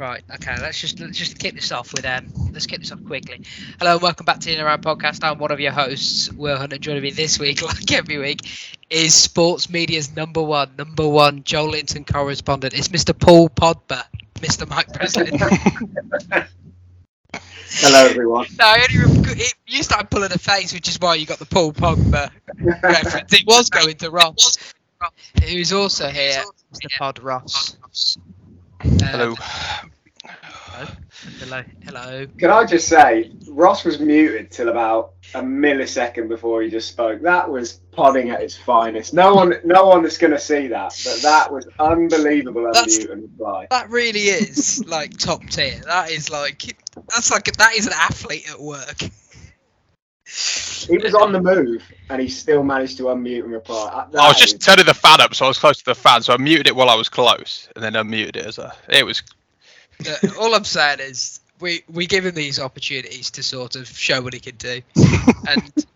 Right. Okay. Let's just let's just kick this off with um. Let's kick this off quickly. Hello and welcome back to the In Around Podcast. I'm one of your hosts, Will Hunter. Joining me this week, like every week, is sports media's number one, number one Joelinton correspondent. It's Mr. Paul Podber, Mr. Mike President. Hello, everyone. no, only, you started pulling a face, which is why you got the Paul Pogba reference. It was going to Ross, who's also here, Mr. Pod Ross. Hello. Uh, hello. Hello. Can I just say, Ross was muted till about a millisecond before he just spoke. That was podding at its finest. No one, no one is going to see that, but that was unbelievable. That's- Unmute and reply. That really is like top tier. That is like that's like that is an athlete at work. He was on the move, and he still managed to unmute and reply. Uh, I was just turning the fan up, so I was close to the fan, so I muted it while I was close, and then unmuted it as a. It was. Uh, all I'm saying is we we give him these opportunities to sort of show what he can do, and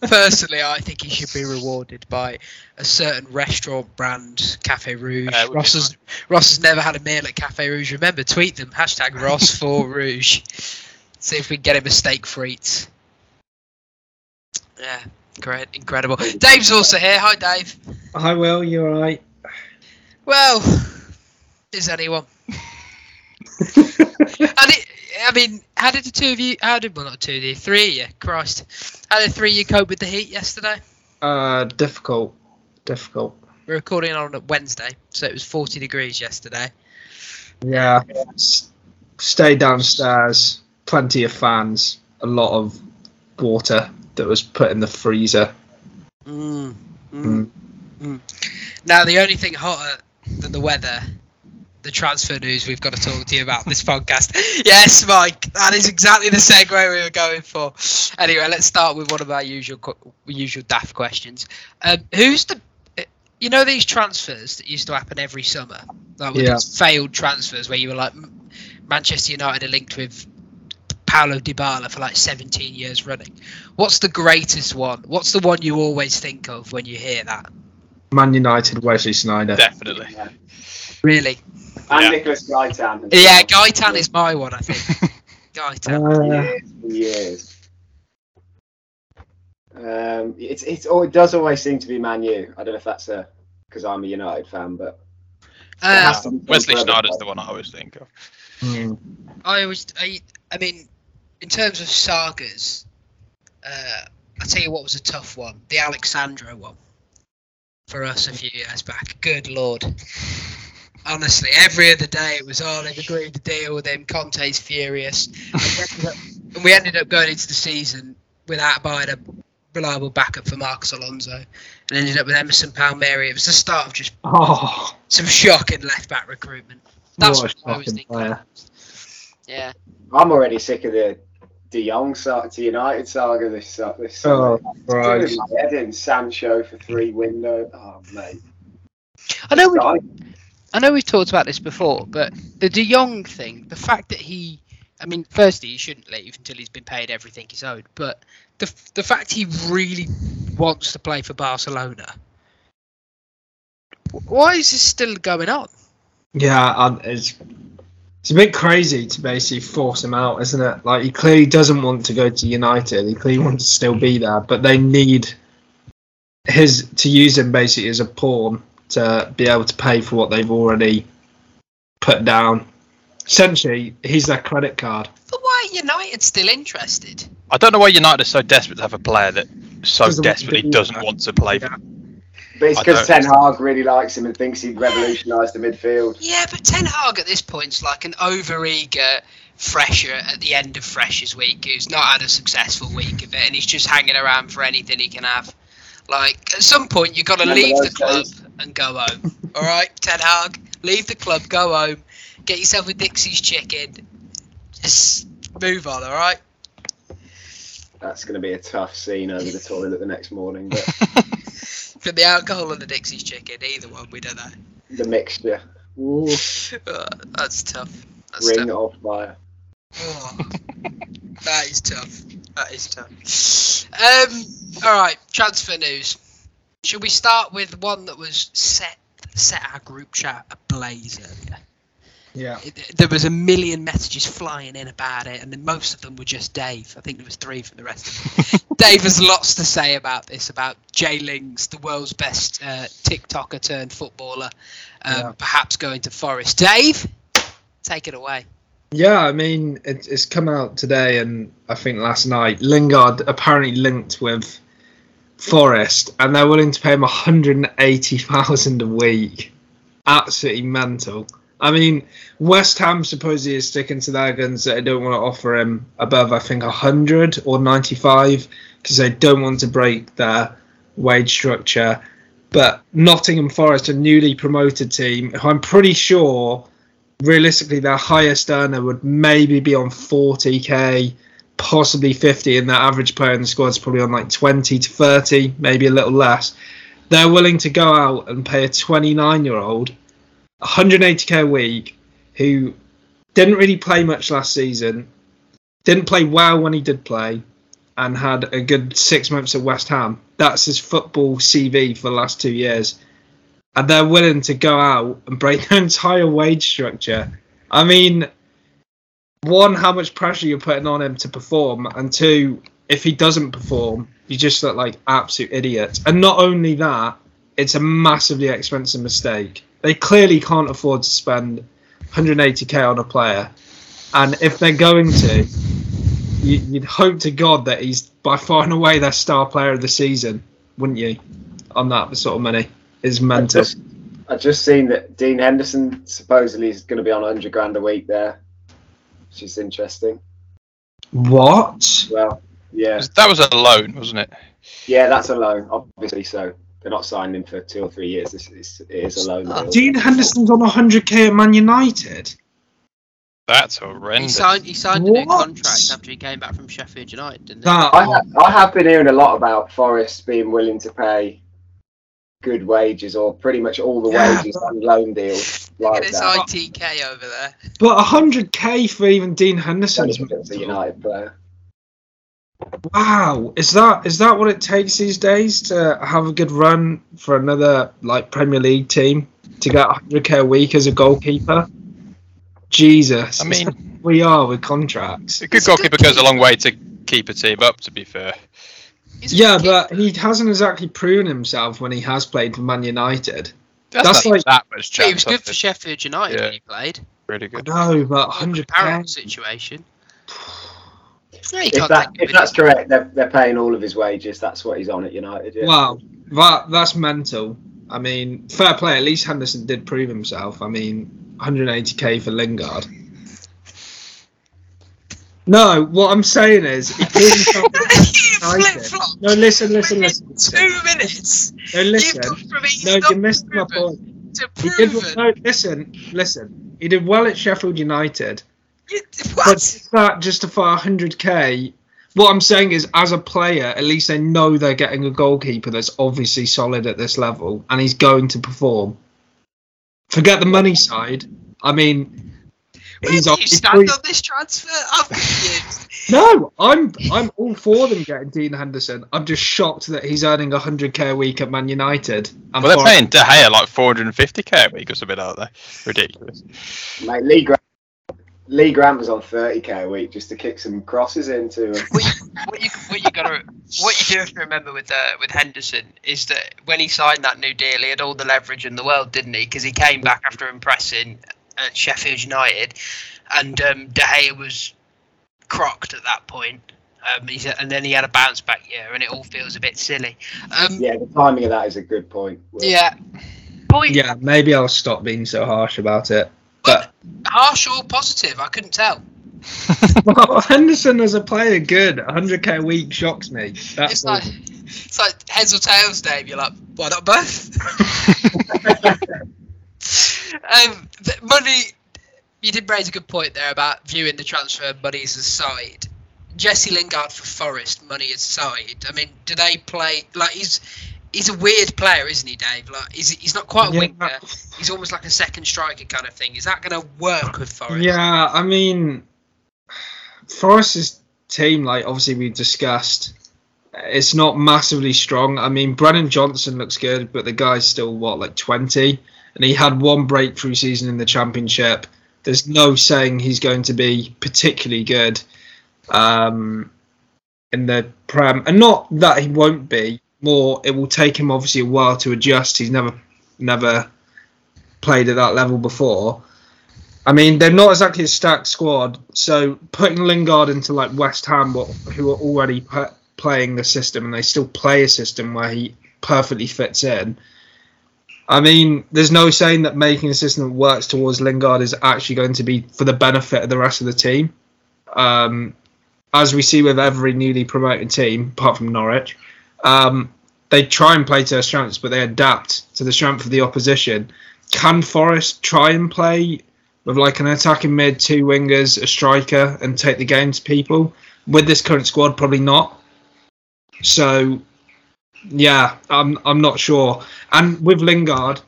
personally, I think he should be rewarded by a certain restaurant brand, Cafe Rouge. Uh, it would be Ross has Ross has never had a meal at Cafe Rouge. Remember, tweet them hashtag Ross for Rouge. See if we can get him a steak for eats. Yeah, great, incredible. Dave's also here. Hi, Dave. Hi, Will. You alright? Well, is anyone? and it, I mean, how did the two of you? How did well not two The three of you? Christ, how did three of you cope with the heat yesterday? Uh, difficult. Difficult. We're recording on Wednesday, so it was 40 degrees yesterday. Yeah. S- stay downstairs. Plenty of fans. A lot of water that was put in the freezer. Mm. Mm. Now, the only thing hotter than the weather, the transfer news we've got to talk to you about this podcast. Yes, Mike, that is exactly the segue we were going for. Anyway, let's start with one of our usual usual daft questions. Um, who's the you know these transfers that used to happen every summer, like with Yeah. these failed transfers where you were like Manchester United are linked with Paulo Dybala for like 17 years running. What's the greatest one? What's the one you always think of when you hear that? Man United, Wesley Sneijder. Definitely. Yeah. Really? And Yeah. Nicolas Gaitan. Yeah, Gaitan is my one, I think. Gaitan. Uh, years, years. Um, it's it's oh, it does always seem to be Man U. I don't know if that's a because I'm a United fan, but Uh, has to be Wesley forever. Sneijder's the one I always think of. mm. I always, I, I mean, in terms of sagas, uh, I tell you what was a tough one: the Alex Sandro one for us a few years back. Good lord. Honestly, every other day it was, oh, they've agreed to deal with him. Conte's furious. And we ended up- and we ended up going into the season without buying a reliable backup for Marcos Alonso and ended up with Emerson Palmieri. It was the start of just Oh, some shocking left back recruitment. That's what what a I was thinking. player. Yeah. I'm already sick of the De Jong saga to United saga this su- this summer. Oh, It's right. doing my head in Sancho for three window. Oh mate. I know we I know we've talked about this before, but the De Jong thing, the fact that he, I mean, firstly, he shouldn't leave until he's been paid everything he's owed, but the the fact he really wants to play for Barcelona, why is this still going on? Yeah, um, it's it's a bit crazy to basically force him out, isn't it? Like he clearly doesn't want to go to United. He clearly wants to still be there, but they need his to use him basically as a pawn to be able to pay for what they've already put down. Essentially, he's their credit card. But why are United still interested? I don't know why United is so desperate to have a player that so Doesn't want to desperately doesn't want to play for. But it's because Ten Hag really likes him and thinks he'd revolutionise the midfield. Yeah, but Ten Hag at this point's like an overeager fresher at the end of Freshers Week who's not had a successful week of it and he's just hanging around for anything he can have. Like at some point you've got to leave the club days? and go home. All right, Ten Hag, leave the club, go home, get yourself a Dixy's chicken, just move on. All right. That's going to be a tough scene over the toilet the next morning. But For the alcohol and the Dixy's chicken, either one, we don't know. the mixture, Ooh, Uh, that's tough. That's ring tough. of fire. Oh, that is tough. That is tough. Um, all right, transfer news. Should we start with one that was set set our group chat ablaze earlier? Yeah. it- there was a million messages flying in about it, and then most of them were just Dave. I think there was three from the rest of them. Dave has lots to say about this, about Jay Lings, the world's best uh, TikToker turned footballer, um, Yeah. perhaps going to Forest. Dave, take it away. Yeah, I mean, it, it's come out today, and I think last night Lingard apparently linked with Forest, and they're willing to pay him 180,000 a week. Absolutely mental. I mean, West Ham supposedly is sticking to their guns that they don't want to offer him above, I think, 100 or 95 because they don't want to break their wage structure. But Nottingham Forest, a newly promoted team, who I'm pretty sure realistically their highest earner would maybe be on 40k possibly 50 and their average player in the squad is probably on like 20 to 30 maybe a little less they're willing to go out and pay a 29 year old 180k a week who didn't really play much last season didn't play well when he did play and had a good six months at west ham that's his football cv for the last two years and they're willing to go out and break their entire wage structure. I mean, one, how much pressure you're putting on him to perform, and two, if he doesn't perform, you just look like absolute idiots. And not only that, it's a massively expensive mistake. They clearly can't afford to spend 180k on a player, and if they're going to, you, you'd hope to God that he's by far and away their star player of the season, wouldn't you? On that sort of money is I mental. just, I just seen that Dean Henderson supposedly is going to be on 100 grand a week there, which is interesting. What? Well, yeah, That was a loan, wasn't it? yeah, that's a loan, obviously. So they're not signing him for two or three years. This is it is a loan. Uh, deal. Dean Henderson's on 100k at Man United. That's He horrendous. signed, he signed a new What? contract after he came back from Sheffield United, didn't he? That I have, I have been hearing a lot about Forest being willing to pay good wages or pretty much all the Yeah, wages on loan deals Look like at this that. ITK over there. but 100k for even Dean Henderson is It's a. United player. Wow, is that is that what it takes these days to have a good run for another like Premier League team to get 100k a week as a goalkeeper? Jesus, I mean, we are with contracts. a good It's a good goalkeeper goes a long way to keep a team up. To be fair, He's Yeah, but he hasn't exactly proven himself when he has played for Man United. that's, That's not like- that much But he was good for. Sheffield United Yeah. when he played. Really good. No, but 100k. situation. No, If, that, if that's correct, they're, they're paying all of his wages. That's what he's on at United. Yeah. Wow, that that's mental. I mean, fair play. At least Henderson did prove himself. I mean, 180k for Lingard. No, what I'm saying is, he proved himself you at United. flip-flopped No, listen, listen, listen. two minutes. No, listen. gone from he's No, you missed my proven point. to He did no, listen, listen. He did well at Sheffield United, You- but what? does that justify 100k? What I'm saying is, as a player, at least they know they're getting a goalkeeper that's obviously solid at this level, and he's going to perform. Forget the money side. I mean, Where he's do you stand pretty- on this transfer? Oh, I'm confused. No, I'm I'm all for them getting Dean Henderson. I'm just shocked that he's earning 100k a week at Man United. And Well, they're for- paying De Gea like 450k a week or something, aren't they? Ridiculous. Mate, Lee Grant, Lee Grant was on 30k a week just to kick some crosses into him. what you what you what you gotta what you do have to remember with uh, with Henderson is that when he signed that new deal, he had all the leverage in the world, didn't he? Because he came back after impressing at Sheffield United, and um, De Gea was crocked at that point. Um, he's, and then he had a bounce back year, and it all feels a bit silly. Um, Yeah, the timing of that is a good point. Will. yeah. Point yeah, maybe I'll stop being so harsh about it. But harsh or positive? I couldn't tell. well, Henderson as a player, good. 100k a week shocks me. That's It's like it's like heads or tails, Dave. You're like, why not both? um, the money. You did raise a good point there about viewing the transfer monies aside. Jesse Lingard for Forest, money aside. I mean, do they play like he's he's a weird player, isn't he, Dave? Like he's he's not quite a Yeah. winger. He's almost like a second striker kind of thing. Is that going to work with Forest? Yeah, I mean, Forest's team, like obviously we discussed, it's not massively strong. I mean, Brennan Johnson looks good, but the guy's still what like 20, and he had one breakthrough season in the championship. There's no saying he's going to be particularly good um, in the Prem. And not that he won't be, more it will take him obviously a while to adjust. He's never never played at that level before. I mean, they're not exactly a stacked squad, so putting Lingard into like West Ham, who are already p- playing the system and they still play a system where he perfectly fits in. I mean, there's no saying that making a system that works towards Lingard is actually going to be for the benefit of the rest of the team. Um, as we see with every newly promoted team, apart from Norwich, um, they try and play to their strengths, but they adapt to the strength of the opposition. Can Forest try and play with like an attacking mid, two wingers, a striker, and take the game to people? With this current squad, probably not. So, yeah, I'm I'm not sure. And with Lingard,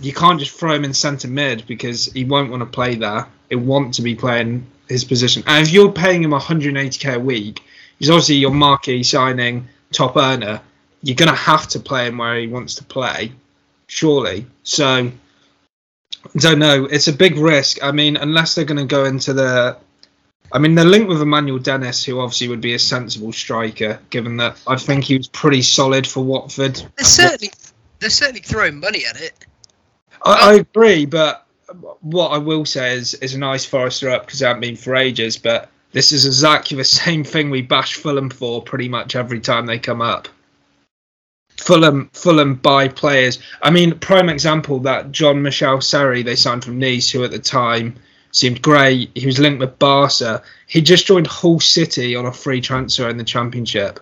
you can't just throw him in centre mid because he won't want to play there. He'll want to be playing his position. And if you're paying him 180k a week, he's obviously your marquee signing, top earner. You're going to have to play him where he wants to play, surely. So, I don't know. It's a big risk. I mean, unless they're going to go into the. I mean, they're linked with Emmanuel Dennis, who obviously would be a sensible striker, given that I think he was pretty solid for Watford. They're certainly they're certainly throwing money at it. I, I agree, but what I will say is, is a nice Forester up because I haven't been for ages. But this is exactly the same thing we bash Fulham for pretty much every time they come up. Fulham, Fulham buy players. I mean, prime example that Jean Michaël Seri they signed from Nice, who at the time seemed great. He was linked with Barca. He just joined Hull City on a free transfer in the Championship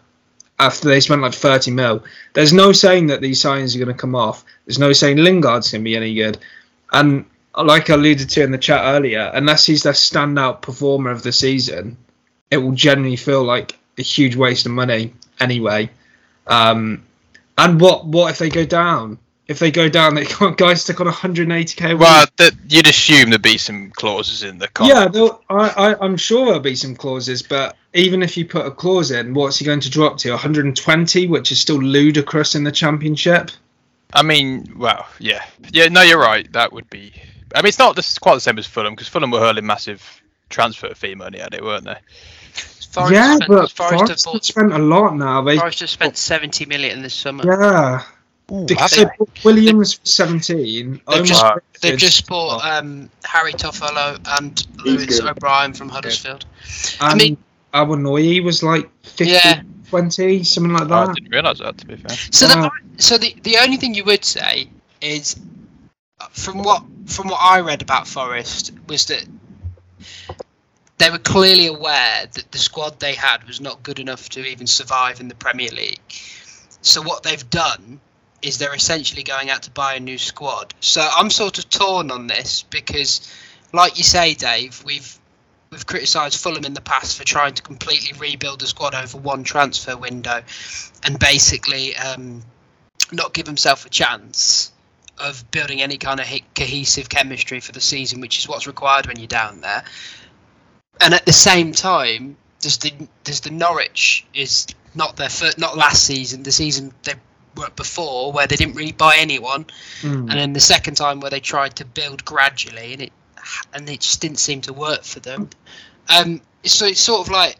after they spent like 30 mil. There's no saying that these signings are going to come off. There's no saying Lingard's going to be any good. And like I alluded to in the chat earlier, unless he's their standout performer of the season, it will generally feel like a huge waste of money anyway. Um, and what what if they go down? If they go down, they got guys stick on 180k. a week. Well, that you'd assume there'd be some clauses in the contract. Yeah, I, I, I'm sure there'll be some clauses, but even if you put a clause in, what's he going to drop to? 120, which is still ludicrous in the championship. I mean, well, yeah, yeah. No, you're right. That would be. I mean, it's not just quite the same as Fulham because Fulham were hurling massive transfer fee money at it, weren't they? Forest yeah, spent, but Forest Forest have have bought, spent a lot now. They, Forest have spent 70 million this summer. yeah, because they have Williams for 17. They've just- Omar They've just bought um, Harry Toffolo and He's Lewis. O'Brien from Huddersfield. and I mean- Awoniyi was like 50, Yeah. 20, something like Oh, I that. didn't realise that. To be fair. So the so the, the only thing you would say is from what from what I read about Forest was that they were clearly aware that the squad they had was not good enough to even survive in the Premier League. So what they've done is they're essentially going out to buy a new squad. So I'm sort of torn on this because, like you say, Dave, we've we've criticised Fulham in the past for trying to completely rebuild the squad over one transfer window, and basically um, not give himself a chance of building any kind of cohesive chemistry for the season, which is what's required when you're down there. And at the same time, there's the there's the Norwich is not their first, not last season, the season they were before where they didn't really buy anyone, Mm. and then the second time where they tried to build gradually and it and it just didn't seem to work for them. Um, so it's sort of like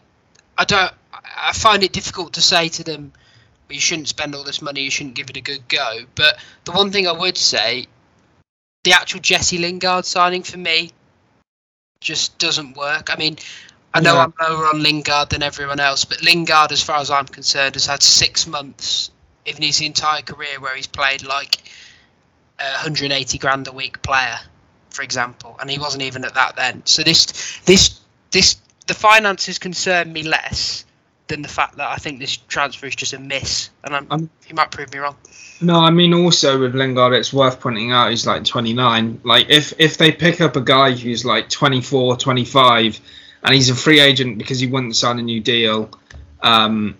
I don't. I find it difficult to say to them, "You shouldn't spend all this money. You shouldn't give it a good go." But the one thing I would say, the actual Jesse Lingard signing for me just doesn't work. I mean, I know Yeah. I'm lower on Lingard than everyone else, but Lingard, as far as I'm concerned, has had six months, even his entire career, where he's played like a 180 grand a week player, for example, and he wasn't even at that then. So this, this, this, the finances concern me less than the fact that I think this transfer is just a miss, and I'm, Um, he might prove me wrong. No, I mean also with Lingard, it's worth pointing out he's like 29. Like if if they pick up a guy who's like 24, 25, and he's a free agent because he wouldn't sign a new deal, um,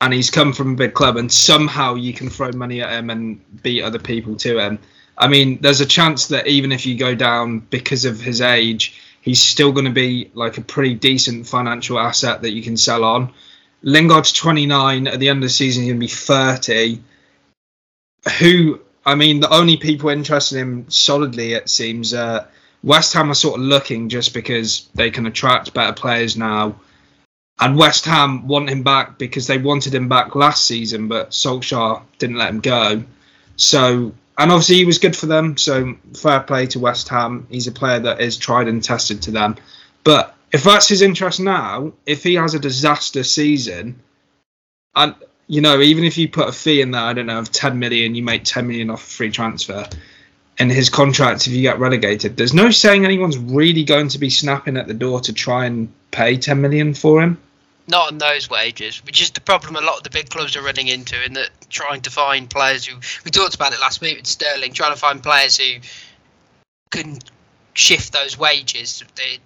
and he's come from a big club, and somehow you can throw money at him and beat other people to him. I mean, there's a chance that even if you go down because of his age, he's still going to be like a pretty decent financial asset that you can sell on. Lingard's 29. At the end of the season, he's going to be 30 who I mean, the only people interested in him solidly, it seems, uh, West Ham are sort of looking just because they can attract better players now. And West Ham want him back because they wanted him back last season, but Solskjaer didn't let him go. So, and obviously he was good for them. So fair play to West Ham. He's a player that is tried and tested to them. But if that's his interest now, if he has a disaster season, and you know, even if you put a fee in there, I don't know, of 10 million, you make 10 million off free transfer. And his contract, if you get relegated, there's no saying anyone's really going to be snapping at the door to try and pay 10 million for him. Not on those wages, which is the problem a lot of the big clubs are running into in that trying to find players who we talked about it last week with Sterling, trying to find players who can shift those wages, the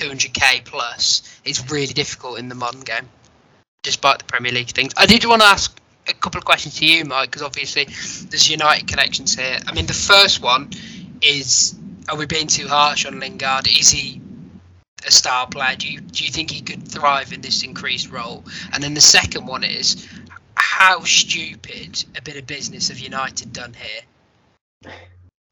200k plus, is really difficult in the modern game, despite the Premier League things. I did want to ask a couple of questions to you, Mike, because obviously there's United connections here. I mean, the first one is: Are we being too harsh on Lingard? Is he a star player? Do you do you think he could thrive in this increased role? And then the second one is: How stupid a bit of business have United done here?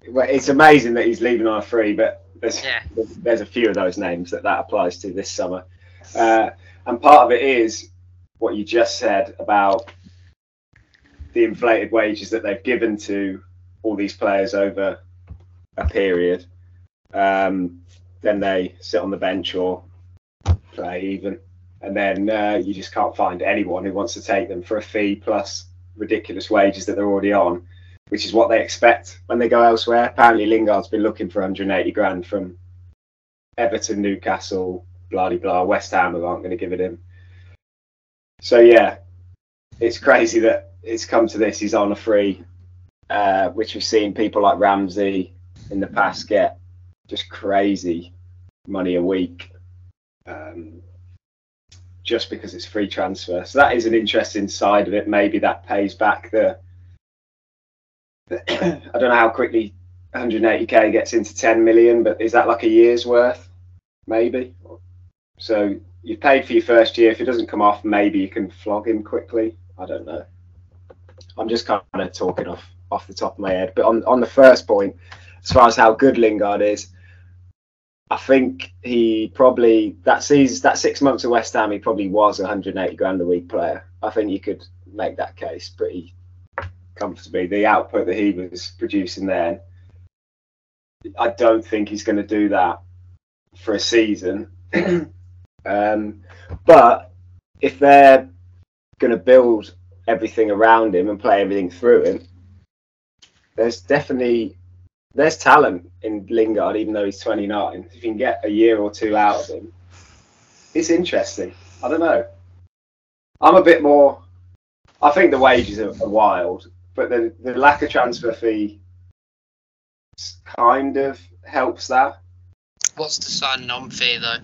Well, it's amazing that he's leaving on free, but there's Yeah. there's a few of those names that that applies to this summer, uh, and part of it is what you just said about the inflated wages that they've given to all these players over a period. Um, then they sit on the bench or play even, and then uh, you just can't find anyone who wants to take them for a fee plus ridiculous wages that they're already on which is what they expect when they go elsewhere. Apparently, Lingard's been looking for 180 grand from Everton, Newcastle, blah blah. West Ham aren't going to give it him. So yeah, it's crazy that it's come to this. He's on a free, uh, which we've seen people like Ramsey in the past get just crazy money a week. Um, just because it's free transfer, so that is an interesting side of it. Maybe that pays back the I don't know how quickly 180k gets into 10 million, but is that like a year's worth? Maybe. So you've paid for your first year. If it doesn't come off, maybe you can flog him quickly. I don't know. I'm just kind of talking off off the top of my head. But on on the first point, as far as how good Lingard is, I think he probably that season that six months of West Ham, he probably was a 180 grand a week player. I think you could make that case pretty comfortably. The output that he was producing then, I don't think he's going to do that for a season. um, but if they're going to build everything around him and play everything through him, there's definitely there's talent in Lingard, even though he's 29. If you can get a year or two out of him, it's interesting. I don't know. I'm a bit more. I think the wages are, are wild, but the, the lack of transfer fee kind of helps that. What's the signing on fee though?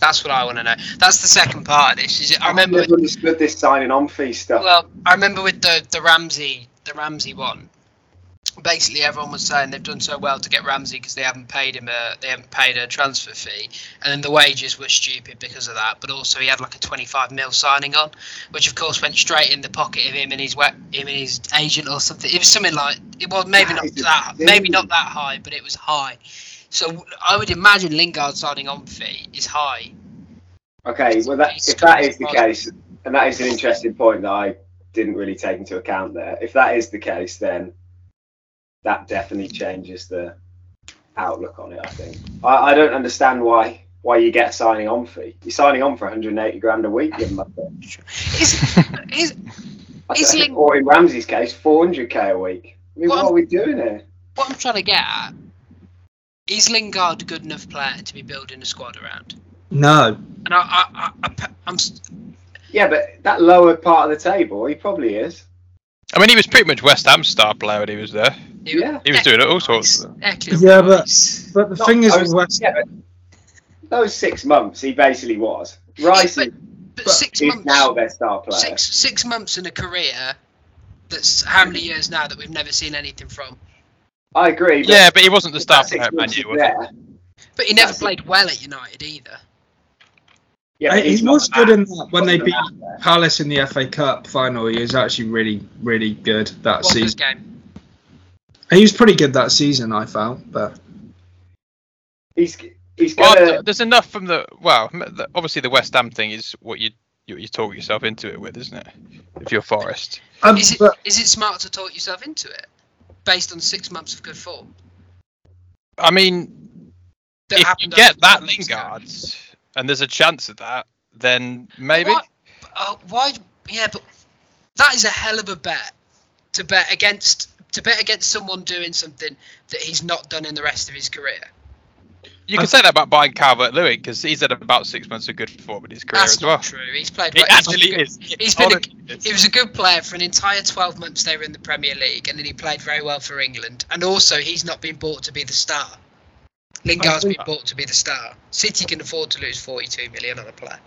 That's what I want to know. That's the second part of this. Is it? I remember. I've With, understood this signing on fee stuff. well, I remember with the the Ramsey the Ramsey one. Basically, everyone was saying they've done so well to get Ramsey because they haven't paid him a they haven't paid a transfer fee, and then the wages were stupid because of that. But also, he had like a 25 mil signing on, which of course went straight in the pocket of him and his him and his agent or something. It was something like it was maybe not that maybe not that high, but it was high. So I would imagine Lingard signing on fee is high. Okay, well, that, if that is the case, and that is an interesting point that I didn't really take into account there. If that is the case, then that definitely changes the outlook on it. I think I, I don't understand why why you get a signing on fee. You're signing on for 180 grand a week, give him a bit. Is, is, I Is don't- or in Ramsey's case, 400k a week. I mean, Well, what are we doing here? what I'm trying to get at is Lingard a good enough player to be building a squad around? No. And I, I, I, I I'm Yeah, but that lower part of the table, he probably is. I mean, he was pretty much West Ham star player when he was there. Yeah. He was doing all sorts. Declan Yeah, but- But the Not- thing is, I was- West yeah, but those six months, he basically was. Rice but, is, but six is months, now their star player. six six months in a career. That's how many years now that we've never seen anything from. I agree. But Yeah, but he wasn't the star player at Man U, was he? But he never That's it. played well at United either. Yeah, he's he was good in that when they beat the. Palace in the FA Cup final. He was actually really, really good that What was his season. game? He was pretty good that season, I felt. But He's he's Well, gonna. there's enough from the well. the- Obviously, the West Ham thing is what you you, you talk yourself into it with, isn't it? If you're Forest, Um, Is it but is it smart to talk yourself into it based on six months of good form? I mean, That if you get that 12 months ago? And there's a chance of that, then maybe. Why, uh, why? Yeah, but that is a hell of a bet to bet against to bet against someone doing something that he's not done in the rest of his career. You can say that about buying Calvert Lewin because he's had about six months of good form in his career That's as well. true. He's played. It well- been actually is. He's been. A, it he was a good player for an entire 12 months they were in the Premier League, and then he played very well for England. And also, he's not been bought to be the star. Lingard's been bought to be the star. City can afford to lose 42 million on a player.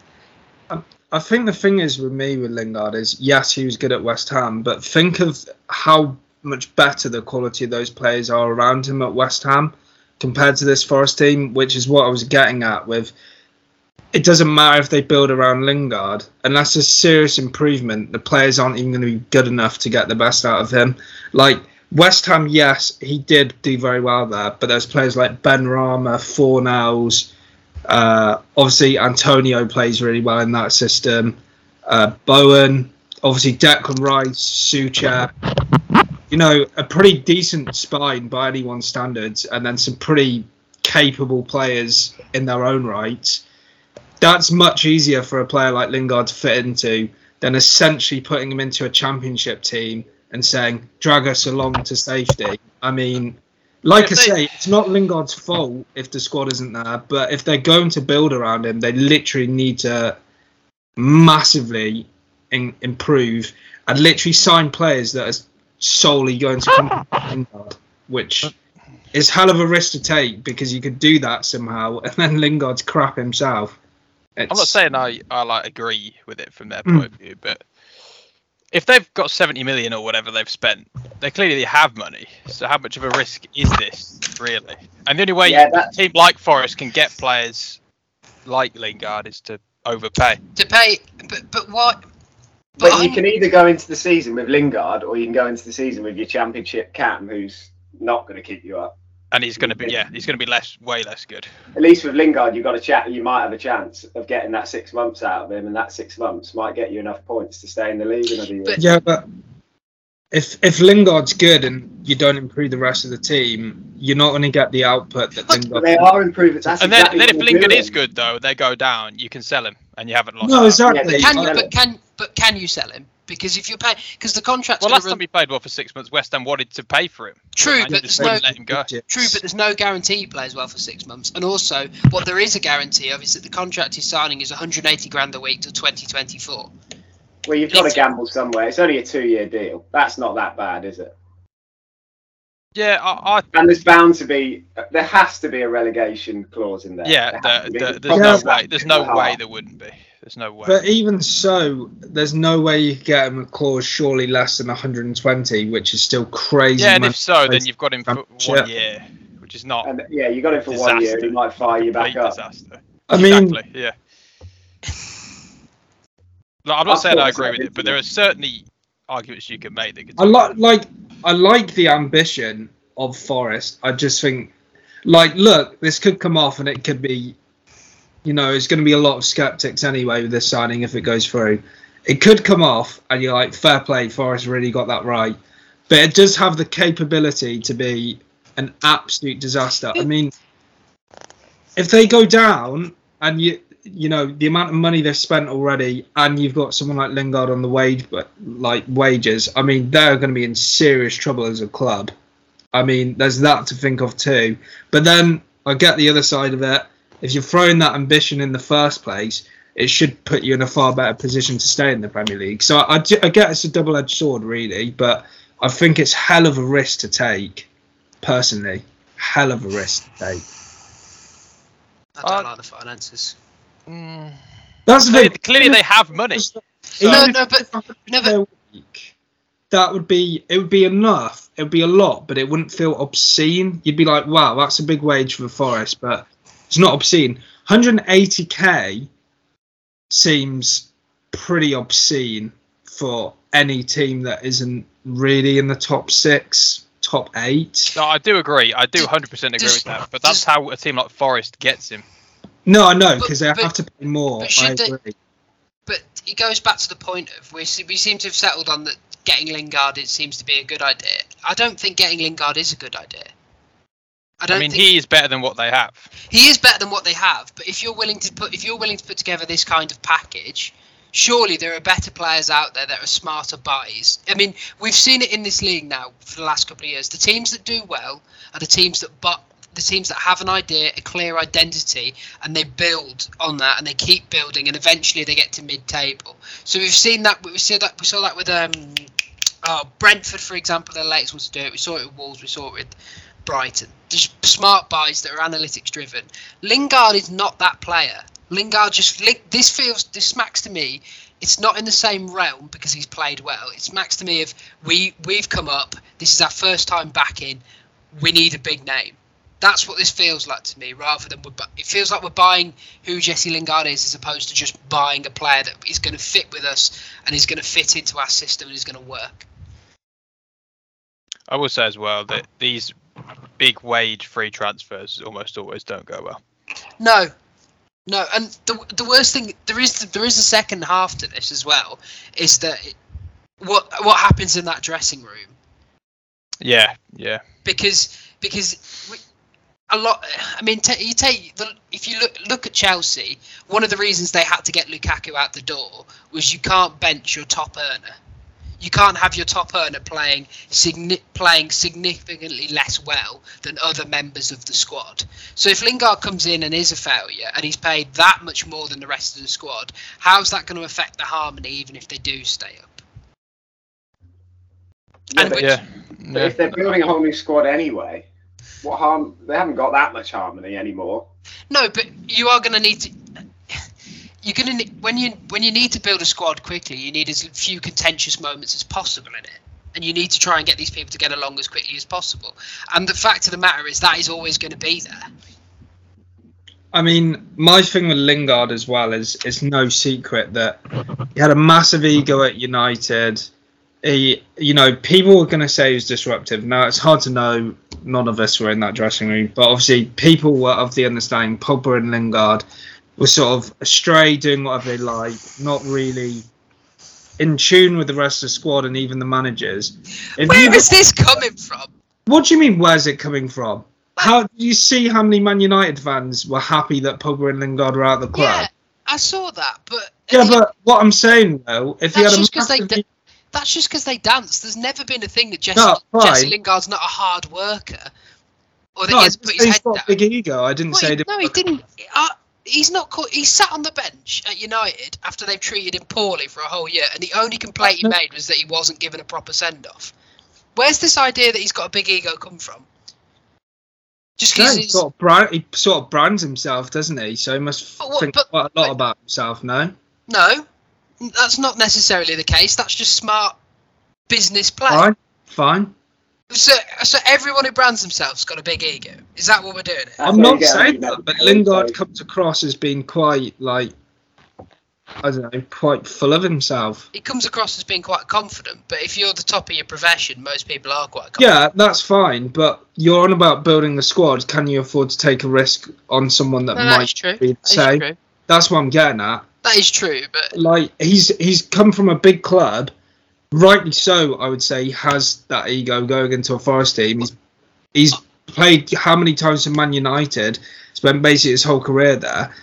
I think the thing is with me with Lingard is yes, he was good at West Ham, but think of how much better the quality of those players are around him at West Ham compared to this Forest team, which is what I was getting at with. It doesn't matter if they build around Lingard, unless there's serious improvement, the players aren't even going to be good enough to get the best out of him. Like West Ham, yes, he did do very well there, but there's players like Benrahma, Fornals, uh, obviously, Antonio plays really well in that system. Uh, Bowen, obviously, Declan Rice, Souček. You know, a pretty decent spine by anyone's standards, and then some pretty capable players in their own right. That's much easier for a player like Lingard to fit into than essentially putting him into a championship team and saying, drag us along to safety. I mean, like I they- say, it's not Lingard's fault if the squad isn't there, but if they're going to build around him, they literally need to massively in, improve and literally sign players that are solely going to complement Lingard, which is hell of a risk to take because you could do that somehow and then Lingard's crap himself. I'm not saying I, I like agree with it from their Mm. point of view, but if they've got 70 million or whatever they've spent, they clearly have money. So how much of a risk is this really? And the only way Yeah, a that- team like Forest can get players like Lingard is to overpay. To pay, but but what? But I'm- you can either go into the season with Lingard, or you can go into the season with your championship Cam, who's not going to keep you up. And he's going to be yeah, he's going to be less, way less good. At least with Lingard, you've got a chat. You might have a chance of getting that six months out of him, and that six months might get you enough points to stay in the league another year. But- Yeah, but if if Lingard's good and you don't improve the rest of the team, you're not going to get the output that Lingard. they are improving. That's and then, exactly then if Lingard they're is good though, they go down. You can sell him, and you haven't lost. No, exactly. Yeah, Can you? But can but can you sell him? Because if you're paying, because the contract's Well, gonna last run. time he played well for six months, West Ham wanted to pay for him. True, but there's no let him go. True, but there's no guarantee he plays well for six months. And also, what there is a guarantee of is that the contract he's signing is 180 grand a week till 2024. Well, you've got to gamble somewhere. It's only a two-year deal. That's not that bad, is it? Yeah, I, I And there's bound to be, there has to be a relegation clause in there. yeah, There has the, to be. the, It's there's no way. There's no way there wouldn't be. There's no way. But even so, there's no way you could get him a clause surely less than 120, which is still crazy. yeah, and if so, then you've got him for one year, which is not And yeah, you got it for one year. Disaster. He might fire you back up. disaster. I mean, exactly. Yeah. Like, I'm not Of saying I agree with it, but there are certainly arguments you can make that could. I like like I like the ambition of Forest. I just think, like, look, this could come off, and it could be, you know, it's going to be a lot of skeptics anyway with this signing if it goes through. It could come off, and you're like, fair play, Forest really got that right. But it does have the capability to be an absolute disaster. I mean, if they go down and you you know the amount of money they've spent already, and you've got someone like Lingard on the wage, but like wages. I mean, they're going to be in serious trouble as a club. I mean, there's that to think of too. But then I get the other side of it. If you're throwing that ambition in the first place, it should put you in a far better position to stay in the Premier League. So I, I get it's a double-edged sword, really, but I think it's hell of a risk to take. Personally, hell of a risk to take. I don't Uh, like the finances. Mm. That's the Clearly, thing. clearly they have money. So, No, no, but- it's like a no, but- per week, that would be it would be enough. It would be a lot, but it wouldn't feel obscene. You'd be like, wow, that's a big wage for Forest, but it's not obscene. 180k seems pretty obscene for any team that isn't really in the top six. top eight. No, I do agree. I do 100% agree with that. But that's how a team like Forest gets him. No, I know because they but- have to pay more. but I should they- But it goes back to the point of we we seem to have settled on that getting Lingard it seems to be a good idea. I don't think getting Lingard is a good idea. I I don't mean, think he is better than what they have. he is better than what they have. But if you're willing to put if you're willing to put together this kind of package, surely there are better players out there that are smarter buys. I mean, we've seen it in this league now for the last couple of years. The teams that do well are the teams that but the teams that have an idea, a clear identity, and they build on that and they keep building, and eventually they get to mid-table. So we've seen that. We saw that. We saw that with um, oh, Brentford, for example, the latest ones to do it. We saw it with Wolves. We saw it with Brighton. Just smart buys that are analytics driven. Lingard is not that player. Lingard just this feels this smacks to me. It's not in the same realm because he's played well. It smacks to me of we we've come up. This is our first time back in. We need a big name. That's what this feels like to me. Rather than we're, it feels like we're buying who Jesse Lingard is, as opposed to just buying a player that is going to fit with us and is going to fit into our system and is going to work. I will say as well that these big wage free transfers almost always don't go well. No, no, and the the worst thing there is there is a second half to this as well. Is that it- what what happens in that dressing room? Yeah, yeah. Because because we, a lot. I mean, ta you take the if you look look at Chelsea, one of the reasons they had to get Lukaku out the door was you can't bench your top earner. You can't have your top earner playing signi- playing significantly less well than other members of the squad. So if Lingard comes in and is a failure and he's paid that much more than the rest of the squad, how's that going to affect the harmony even if they do stay up? Yeah, And but, which- Yeah. but yeah. if they're building a whole new squad anyway, what harm? They haven't got that much harmony anymore. No, but you are going to need to. You're to when you when you need to build a squad quickly, you need as few contentious moments as possible in it, and you need to try and get these people to get along as quickly as possible. And the fact of the matter is that is always going to be there. I mean, my thing with Lingard as well is it's no secret that he had a massive ego at United. He, you know, people were going to say he was disruptive. Now it's hard to know. None of us were in that dressing room, but obviously people were of the understanding. Pogba and Lingard were sort of astray, doing whatever they like, not really in tune with the rest of the squad and even the managers. If Where you- is this coming from? what do you mean? Where's it coming from? How do you see how many Man United fans were happy that Pogba and Lingard were out of the club? Yeah, I saw that, but Yeah, but what I'm saying though, if you had a just 'cause they massive, that's just because they dance. There's never been a thing that Jesse, No, Jesse. Lingard's not a hard worker, or that no, he has put his he's head got down. a big ego. I didn't Well, say he- no, he didn't. He's not. Called, he sat on the bench at United after they've treated him poorly for a whole year, and the only complaint he made was that he wasn't given a proper send off. Where's this idea that he's got a big ego come from? Just No, because he sort of brand, he sort of brands himself, doesn't he? So he must But what- think but- quite a lot but- about himself. No, no, that's not necessarily the case. That's just smart business play. fine, fine. So, so everyone who brands themselves got a big ego. Is that what we're doing? Here? I'm not get saying that, but Lingard so- comes across as being quite like I don't know, quite full of himself. He comes across as being quite confident, but if you're the top of your profession, most people are quite confident. Yeah, that's fine, but you're on about building the squad. Can you afford to take a risk on someone that No, might is true. be the That is same? true. That's what I'm getting at. That is true, but Like he's he's come from a big club, rightly so. I would say he has that ego going into a Forest team. He's he's played how many times for Man United? Spent basically his whole career there.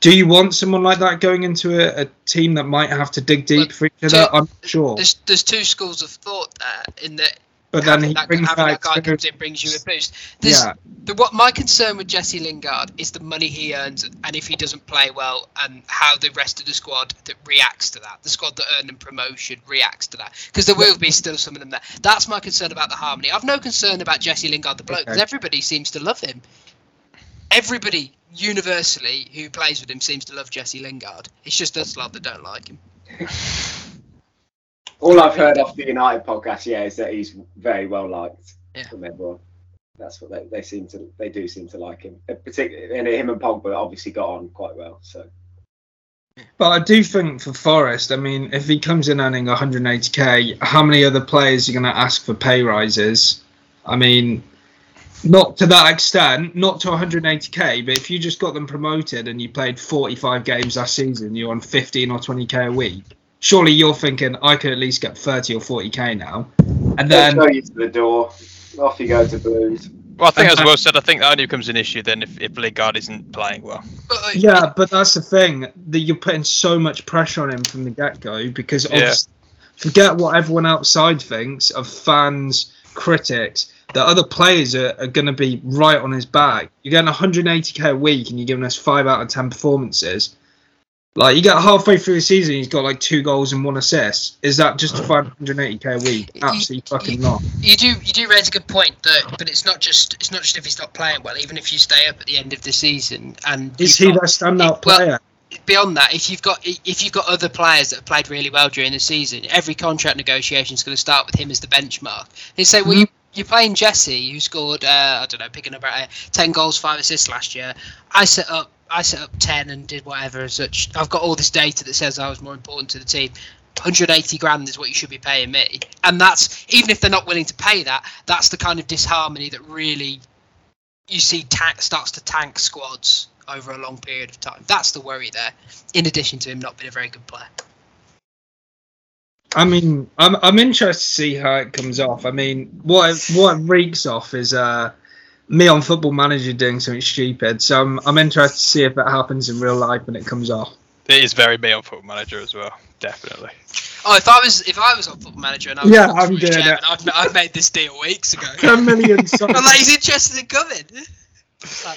Do you want someone like that going into a, a team that might have to dig deep But for each other? to- I'm not sure, there's there's two schools of thought there. In that but then having he that, brings having that guy comes in brings you a boost. Yeah, the, what my concern with Jesse Lingard is the money he earns, and if he doesn't play well, and how the rest of the squad that reacts to that. The squad that earned him promotion reacts to that, because there will be still some of them there. That's my concern about the harmony. I've no concern about Jesse Lingard, the bloke, because Okay. everybody seems to love him. Everybody universally who plays with him seems to love Jesse Lingard. It's just us lot that don't like him. All I've heard off the United podcast, yeah, is that he's very well liked Yeah. from everyone. That's what they, they seem to they do seem to like him. Uh, Particularly, and him and Pogba obviously got on quite well. So but I do think for Forest, I mean, if he comes in earning 180k, how many other players are going to ask for pay rises? I mean, not to that extent, not to 180k, but if you just got them promoted and you played 45 games last season, you're on 15 or 20k a week. Surely you're thinking I could at least get 30 or 40k now, and They'll then show you to the door. Off you go to Blues. Well, I think, as well said, I think that only becomes an issue then if, if Lingard isn't playing well. Yeah, but that's the thing that you're putting so much pressure on him from the get go because Yeah. forget what everyone outside thinks of fans, critics. The other players are, are going to be right on his back. You're getting 180k a week and you're giving us five out of ten performances. Like you got halfway through the season, he's got like two goals and one assist. Is that justifying 180k a week? Absolutely fucking not. you do you do raise a good point that but it's not just it's not just if he's not playing well even if you stay up at the end of the season and Is he got- their standout well, player? beyond that if you've got if you've got other players that have played really well during the season every contract negotiation is going to start with him as the benchmark they say well Mhm. you you're playing Jesse, who scored, uh, I don't know, picking up uh, ten goals, five assists last year. I set up, I set up ten and did whatever as such. I've got all this data that says I was more important to the team. 180 grand is what you should be paying me, and that's even if they're not willing to pay that. That's the kind of disharmony that really you see tank, starts to tank squads over a long period of time. That's the worry there. In addition to him not being a very good player. I mean, I'm I'm interested to see how it comes off. I mean, what it, what it reeks off is uh, me on Football Manager doing something stupid. So I'm I'm interested to see if it happens in real life when it comes off. It is very me on Football Manager as well, definitely. Oh, if I was if I was on Football Manager and I was Yeah, I'm doing chairman, it. I've, I've made this deal weeks ago. Ten million, so- I'm like, he's interested in coming.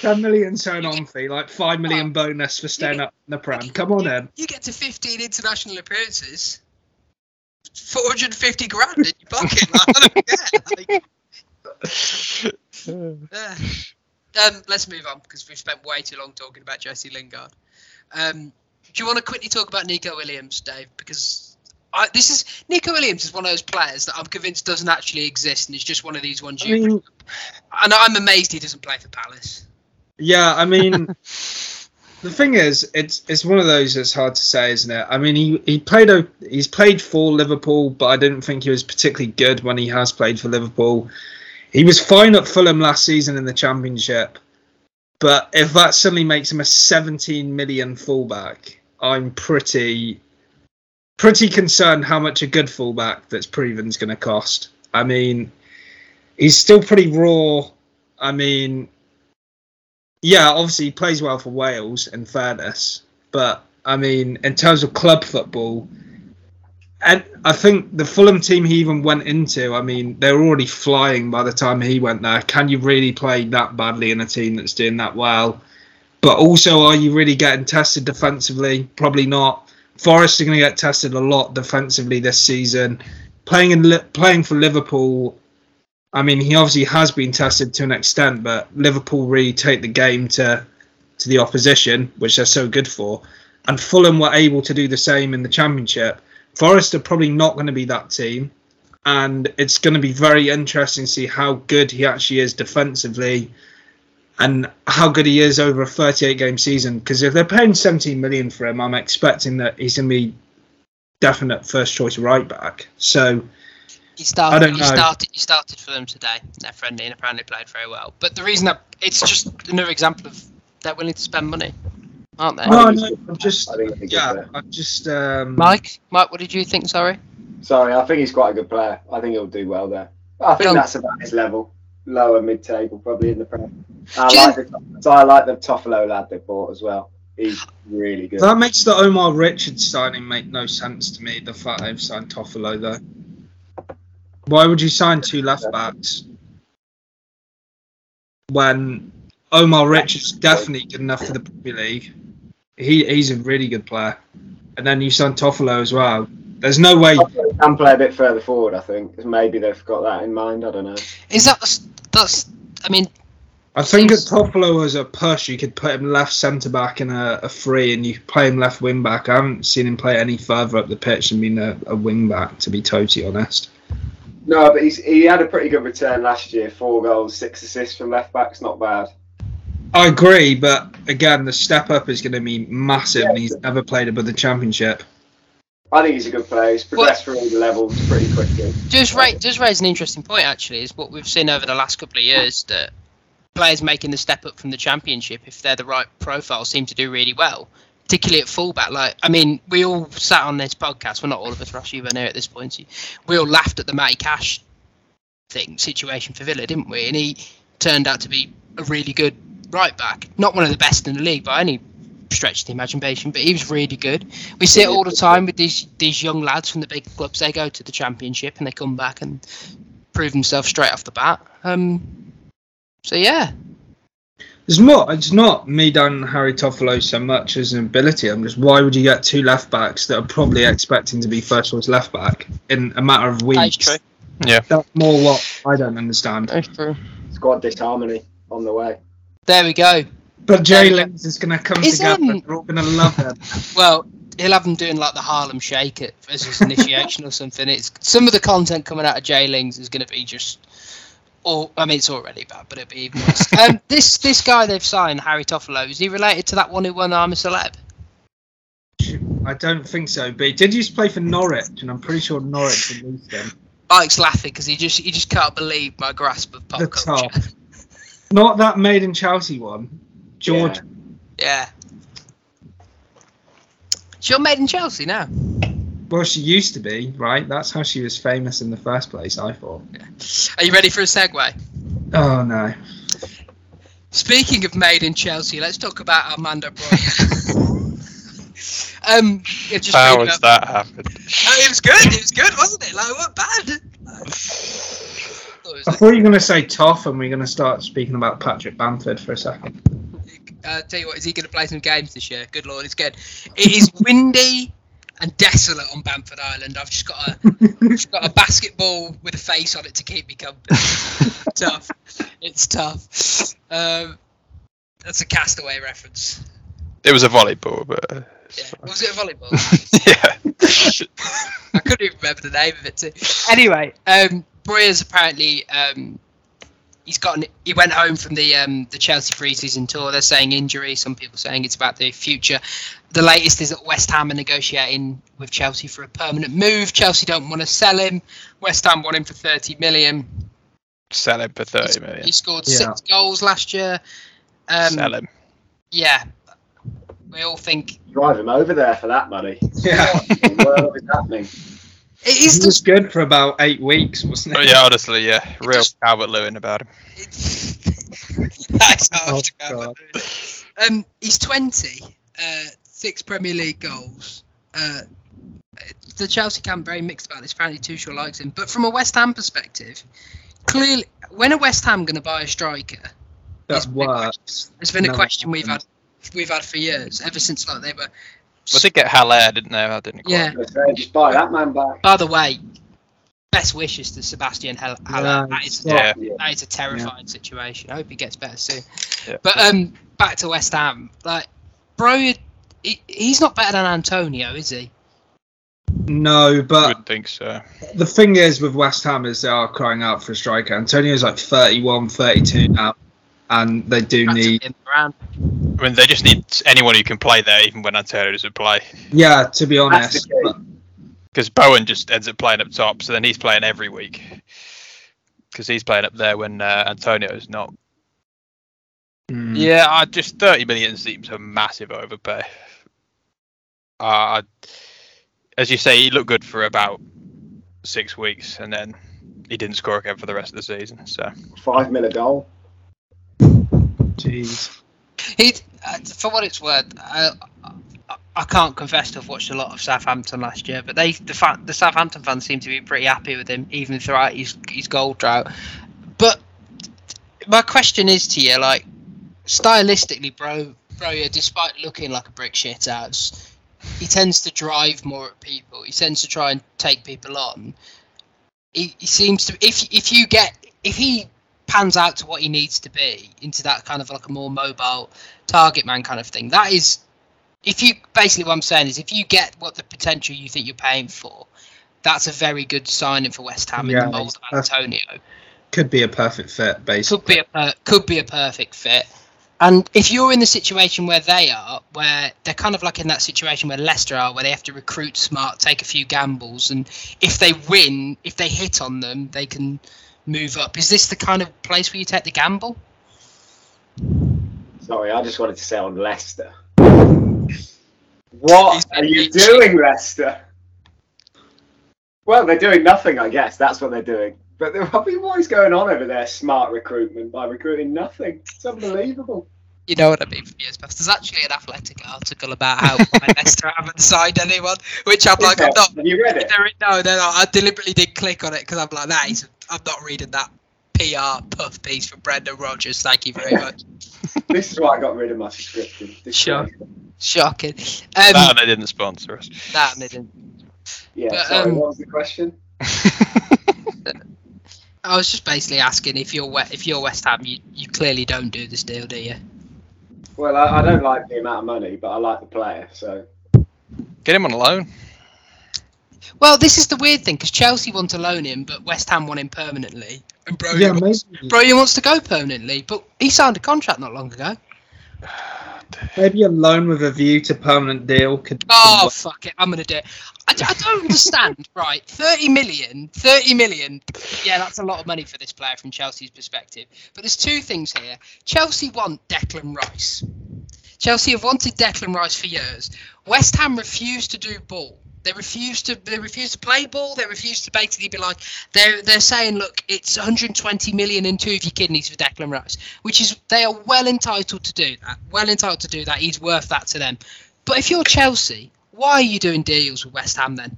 ten million sign on fee, like five million bonus for staying up in the prem. Come on in. You get to 15 international appearances, 450 grand in your pocket. Like, I don't care. Like, uh, um, let's move on because we've spent way too long talking about Jesse Lingard. Um, do you want to quickly talk about Neco Williams, Dave? Because I, this is Neco Williams is one of those players that I'm convinced doesn't actually exist, and it's just one of these ones I you. mean, and I'm amazed he doesn't play for Palace. yeah, I mean, the thing is, it's it's one of those that's hard to say, isn't it? I mean, he he played a he's played for Liverpool, but I didn't think he was particularly good when he has played for Liverpool. He was fine at Fulham last season in the Championship, but if that suddenly makes him a 17 million fullback, I'm pretty pretty concerned how much a good fullback that's proven is going to cost. I mean, he's still pretty raw. I mean, yeah, obviously he plays well for Wales, in fairness, but I mean, in terms of club football, and I think the Fulham team he even went into, I mean, they were already flying by the time he went there. Can you really play that badly in a team that's doing that well? But also, are you really getting tested defensively? Probably not. Forest are going to get tested a lot defensively this season. Playing in playing for Liverpool, I mean, he obviously has been tested to an extent, but Liverpool really take the game to to the opposition, which they're so good for. And Fulham were able to do the same in the Championship. Forest are probably not going to be that team, and it's going to be very interesting to see how good he actually is defensively, and how good he is over a 38 game season. Because if they're paying 17 million for him, I'm expecting that he's going to be definite first choice right back. So He started. I don't He started. He started for them today. They're friendly and apparently played very well. But the reason that it's just another example of they're willing to spend money, aren't they? no, no, I'm just I think he's a good yeah. I'm just um, Mike, Mike, what did you think? Sorry. Sorry, I think he's quite a good player. I think he'll do well there. I think John- that's about his level. Lower mid-table, probably in the Prem. I Jim- like the I like the Toffolo lad they bought as well. He's really good. That makes the Omar Richards signing make no sense to me. The fact they've signed Toffolo though. Why would you sign two left backs when Omar Richards is definitely good enough for the Premier League? He he's a really good player, and then you sign Toffolo as well. There's no way. Toffolo can play a bit further forward, I think Maybe they've got that in mind. I don't know. Is that that's? I mean, I think at Seems- Toffolo as a push, you could put him left centre back in a, a free, and you could play him left wing back. I haven't seen him play any further up the pitch than being a, a wing back, to be totally honest. No, but he's, he had a pretty good return last year. Four goals, six assists from left backs. Not bad. I agree, but again, the step up is going to be massive, and he's never played above the championship. I think he's a good player. He's progressed through all the levels pretty quickly. Does raise, does raise an interesting point actually, is what we've seen over the last couple of years that players making the step up from the championship, if they're the right profile, seem to do really well. Particularly at fullback, like I mean, we all sat on this podcast. Well, not all of us, you were near at this point. We all laughed at the Matty Cash thing situation for Villa, didn't we? And he turned out to be a really good right back. Not one of the best in the league by any stretch of the imagination, but he was really good. We see it all the time with these these young lads from the big clubs. They go to the championship and they come back and prove themselves straight off the bat. Um, so yeah, It's not. It's not me down Harry Toffolo so much as an ability. I'm just. Why would you get two left backs that are probably expecting to be first choice left back in a matter of that's weeks? true. That's more what I don't understand. That's true. Squad disharmony on the way. There we go. But Jay Lings is going to come Is together. Him? We're all going to love him. Well, he'll have them doing like the Harlem Shake it as his initiation or something. It's some of the content coming out of Jay Lings is going to be just. Or I mean, it's already bad, but it'd be even worse. um, this this guy they've signed, Harry Toffolo, is he related to that one who won I'm Celeb? I don't think so. But he did used to play for Norwich, and I'm pretty sure Norwich released him. Alex laughing because he just he just can't believe my grasp of pop The culture. top. Not that made in Chelsea one. George. Yeah. She's made in Chelsea now. Well, she used to be, right? That's how she was famous in the first place. I thought. Are you ready for a segue? Oh no. Speaking of made in Chelsea, let's talk about Armando Broja. um, yeah, just How reading has that happened? Oh, it was good. It was good, wasn't it? Like, it wasn't bad. Thought it was- I thought you were going to say tough, and we are going to start speaking about Patrick Bamford for a second. uh, tell you what, is he going to play some games this year? Good lord, it's good. It is windy and desolate on Bamford Island. I've just got a just got a basketball with a face on it to keep me company. tough. It's tough. Um, that's a castaway reference. It was a volleyball, but uh, Yeah. Was it a volleyball? yeah. I couldn't even remember the name of it too. Anyway, um, Broja's apparently um, he's got an, he went home from the um, the Chelsea preseason tour. They're saying injury. Some people saying it's about the future. The latest is that West Ham are negotiating with Chelsea for a permanent move. Chelsea don't want to sell him. West Ham want him for thirty million. Sell him for He's- thirty million. He scored Yeah. six goals last year. Um, Sell him. Yeah, we all think Drive him over there for that money. Yeah. What in the world is happening? it He is was good for about eight weeks, wasn't Oh, it? yeah, honestly, yeah, real just- Calvert Lewin about him. That's how Oh, much I God. Um, he's 20, uh, six Premier League goals. Uh, the Chelsea camp very mixed about this. Apparently, Tuchel likes him, but from a West Ham perspective, clearly, when are West Ham going to buy a striker? That It's been a works. It's been a question we've had we've had for years, ever since like they were. Well, they get Haller, didn't they? I didn't. Quite. Yeah. Let's Just buy that man back. By the way, best wishes to Sebastian Haller. Yeah, that, is, Yeah. Yeah. that is a terrifying situation. I hope he gets better soon. Yeah. But um, back to West Ham, like, bro, he, he's not better than Antonio, is he? No, I but wouldn't think so. the thing is with West Ham is they are crying out for a striker. Antonio's like 31, 32 now, and they do That's need. him. I mean, they just need anyone who can play there, even when Antonio doesn't play. Yeah, to be honest. the but- Because Bowen just ends up playing up top, so then he's playing every week. Because he's playing up there when uh, Antonio's not. Mm. Yeah, I just 30 million seems a massive overpay. Uh, I, as you say, he looked good for about six weeks, and then he didn't score again for the rest of the season. So Five mil a goal. Jeez. He, uh, for what it's worth, I, I, I can't confess to have watched a lot of Southampton last year, but they the fa- the Southampton fans seem to be pretty happy with him, even throughout his his goal drought. But my question is to you, like, stylistically, bro, bro, yeah, despite looking like a brick shit house, he tends to drive more at people. He tends to try and take people on. He, he seems to if if you get if he pans out to what he needs to be into that kind of like a more mobile target man kind of thing. That is, if you basically what I'm saying is if you get what the potential you think you're paying for, that's a very good signing for West Ham in the mold of Antonio. Could be a perfect fit, basically. Could be a per- could be a perfect fit. And if you're in the situation where they are, where they're kind of like in that situation where Leicester are, where they have to recruit smart, take a few gambles, and if they win, if they hit on them, they can move up. Is this the kind of place where you take the gamble? Sorry, I just wanted to say on Leicester. What are you doing, Leicester? Well, they're doing nothing, I guess. That's what they're doing. But there- I mean, what is going on over there? Smart recruitment by recruiting nothing. It's unbelievable. You know what I mean? Yes, but there's actually an athletic article about how why Leicester haven't signed anyone, which I'm like, Is I'm not. Have you read it? No, no, no. I deliberately did click on it because I'm like, that is. I'm not reading that PR puff piece from Brendan Rodgers. Thank you very much. This is why I got rid of my subscription. This Sure. way. Shocking. No, Um, they didn't sponsor us. that didn't. Yeah, But, sorry, um, what was the question? I was just basically asking if you're if you're West Ham, you, you clearly don't do this deal, do you? Well, I, I don't like the amount of money, but I like the player, so Get him on a loan. Well, this is the weird thing because Chelsea want to loan him, but West Ham want him permanently. And Broja, Yeah, wants, maybe, wants to go permanently, but he signed a contract not long ago. Maybe a loan with a view to permanent deal could. Oh fuck it, I'm gonna do it. I, I don't understand, right? 30 million, 30 million. Yeah, that's a lot of money for this player from Chelsea's perspective. But there's two things here. Chelsea want Declan Rice. Chelsea have wanted Declan Rice for years. West Ham refused to do ball. They refuse to. They refuse to play ball. They refuse to basically be like they're. They're saying, look, it's 120 million and two of your kidneys for Declan Rice, which is they are well entitled to do that. Well entitled to do that. He's worth that to them. But if you're Chelsea, why are you doing deals with West Ham then?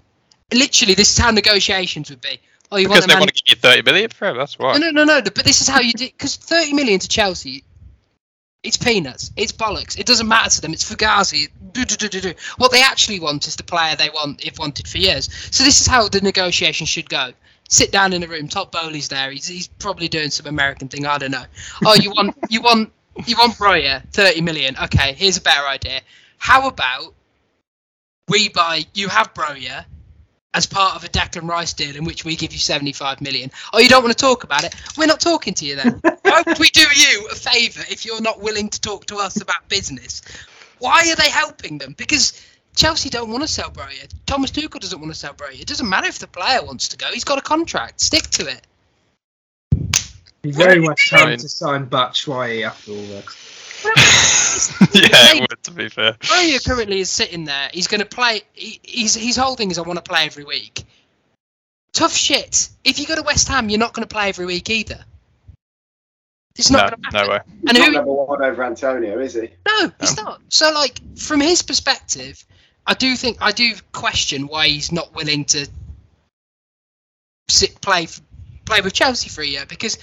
Literally, this is how negotiations would be. Oh, you Because want they man? want to give you 30 million for him, that's why. No, no, no, no. But this is how you do. Because 30 million to Chelsea, it's peanuts. It's bollocks. It doesn't matter to them. It's Fugazi. What they actually want is the player they want. If wanted for years. So this is how the negotiation should go. Sit down in a room. Todd Boehly's there. He's, he's probably doing some American thing. I don't know. Oh, you want you want you want Broja, 30 million. Okay, here's a better idea. How about we buy? You have Broja as part of a Declan Rice deal in which we give you 75 million. Oh, you don't want to talk about it? We're not talking to you then. Why would we do you a favour if you're not willing to talk to us about business? Why are they helping them? Because Chelsea don't want to sell Broja. Thomas Tuchel doesn't want to sell Broja. It doesn't matter if the player wants to go. He's got a contract. Stick to it. Be very much Ham Fine. to sign Batshuayi after all this. yeah, it would, to be fair. Broja currently is sitting there. He's going to play. He, he's he's holding as I want to play every week. Tough shit. If you go to West Ham, you're not going to play every week either. It's not No, going to happen. no way. he's And not number one over Antonio, is he? No, he's not. So, like, from his perspective, I do think I do question why he's not willing to sit play play with Chelsea for a year because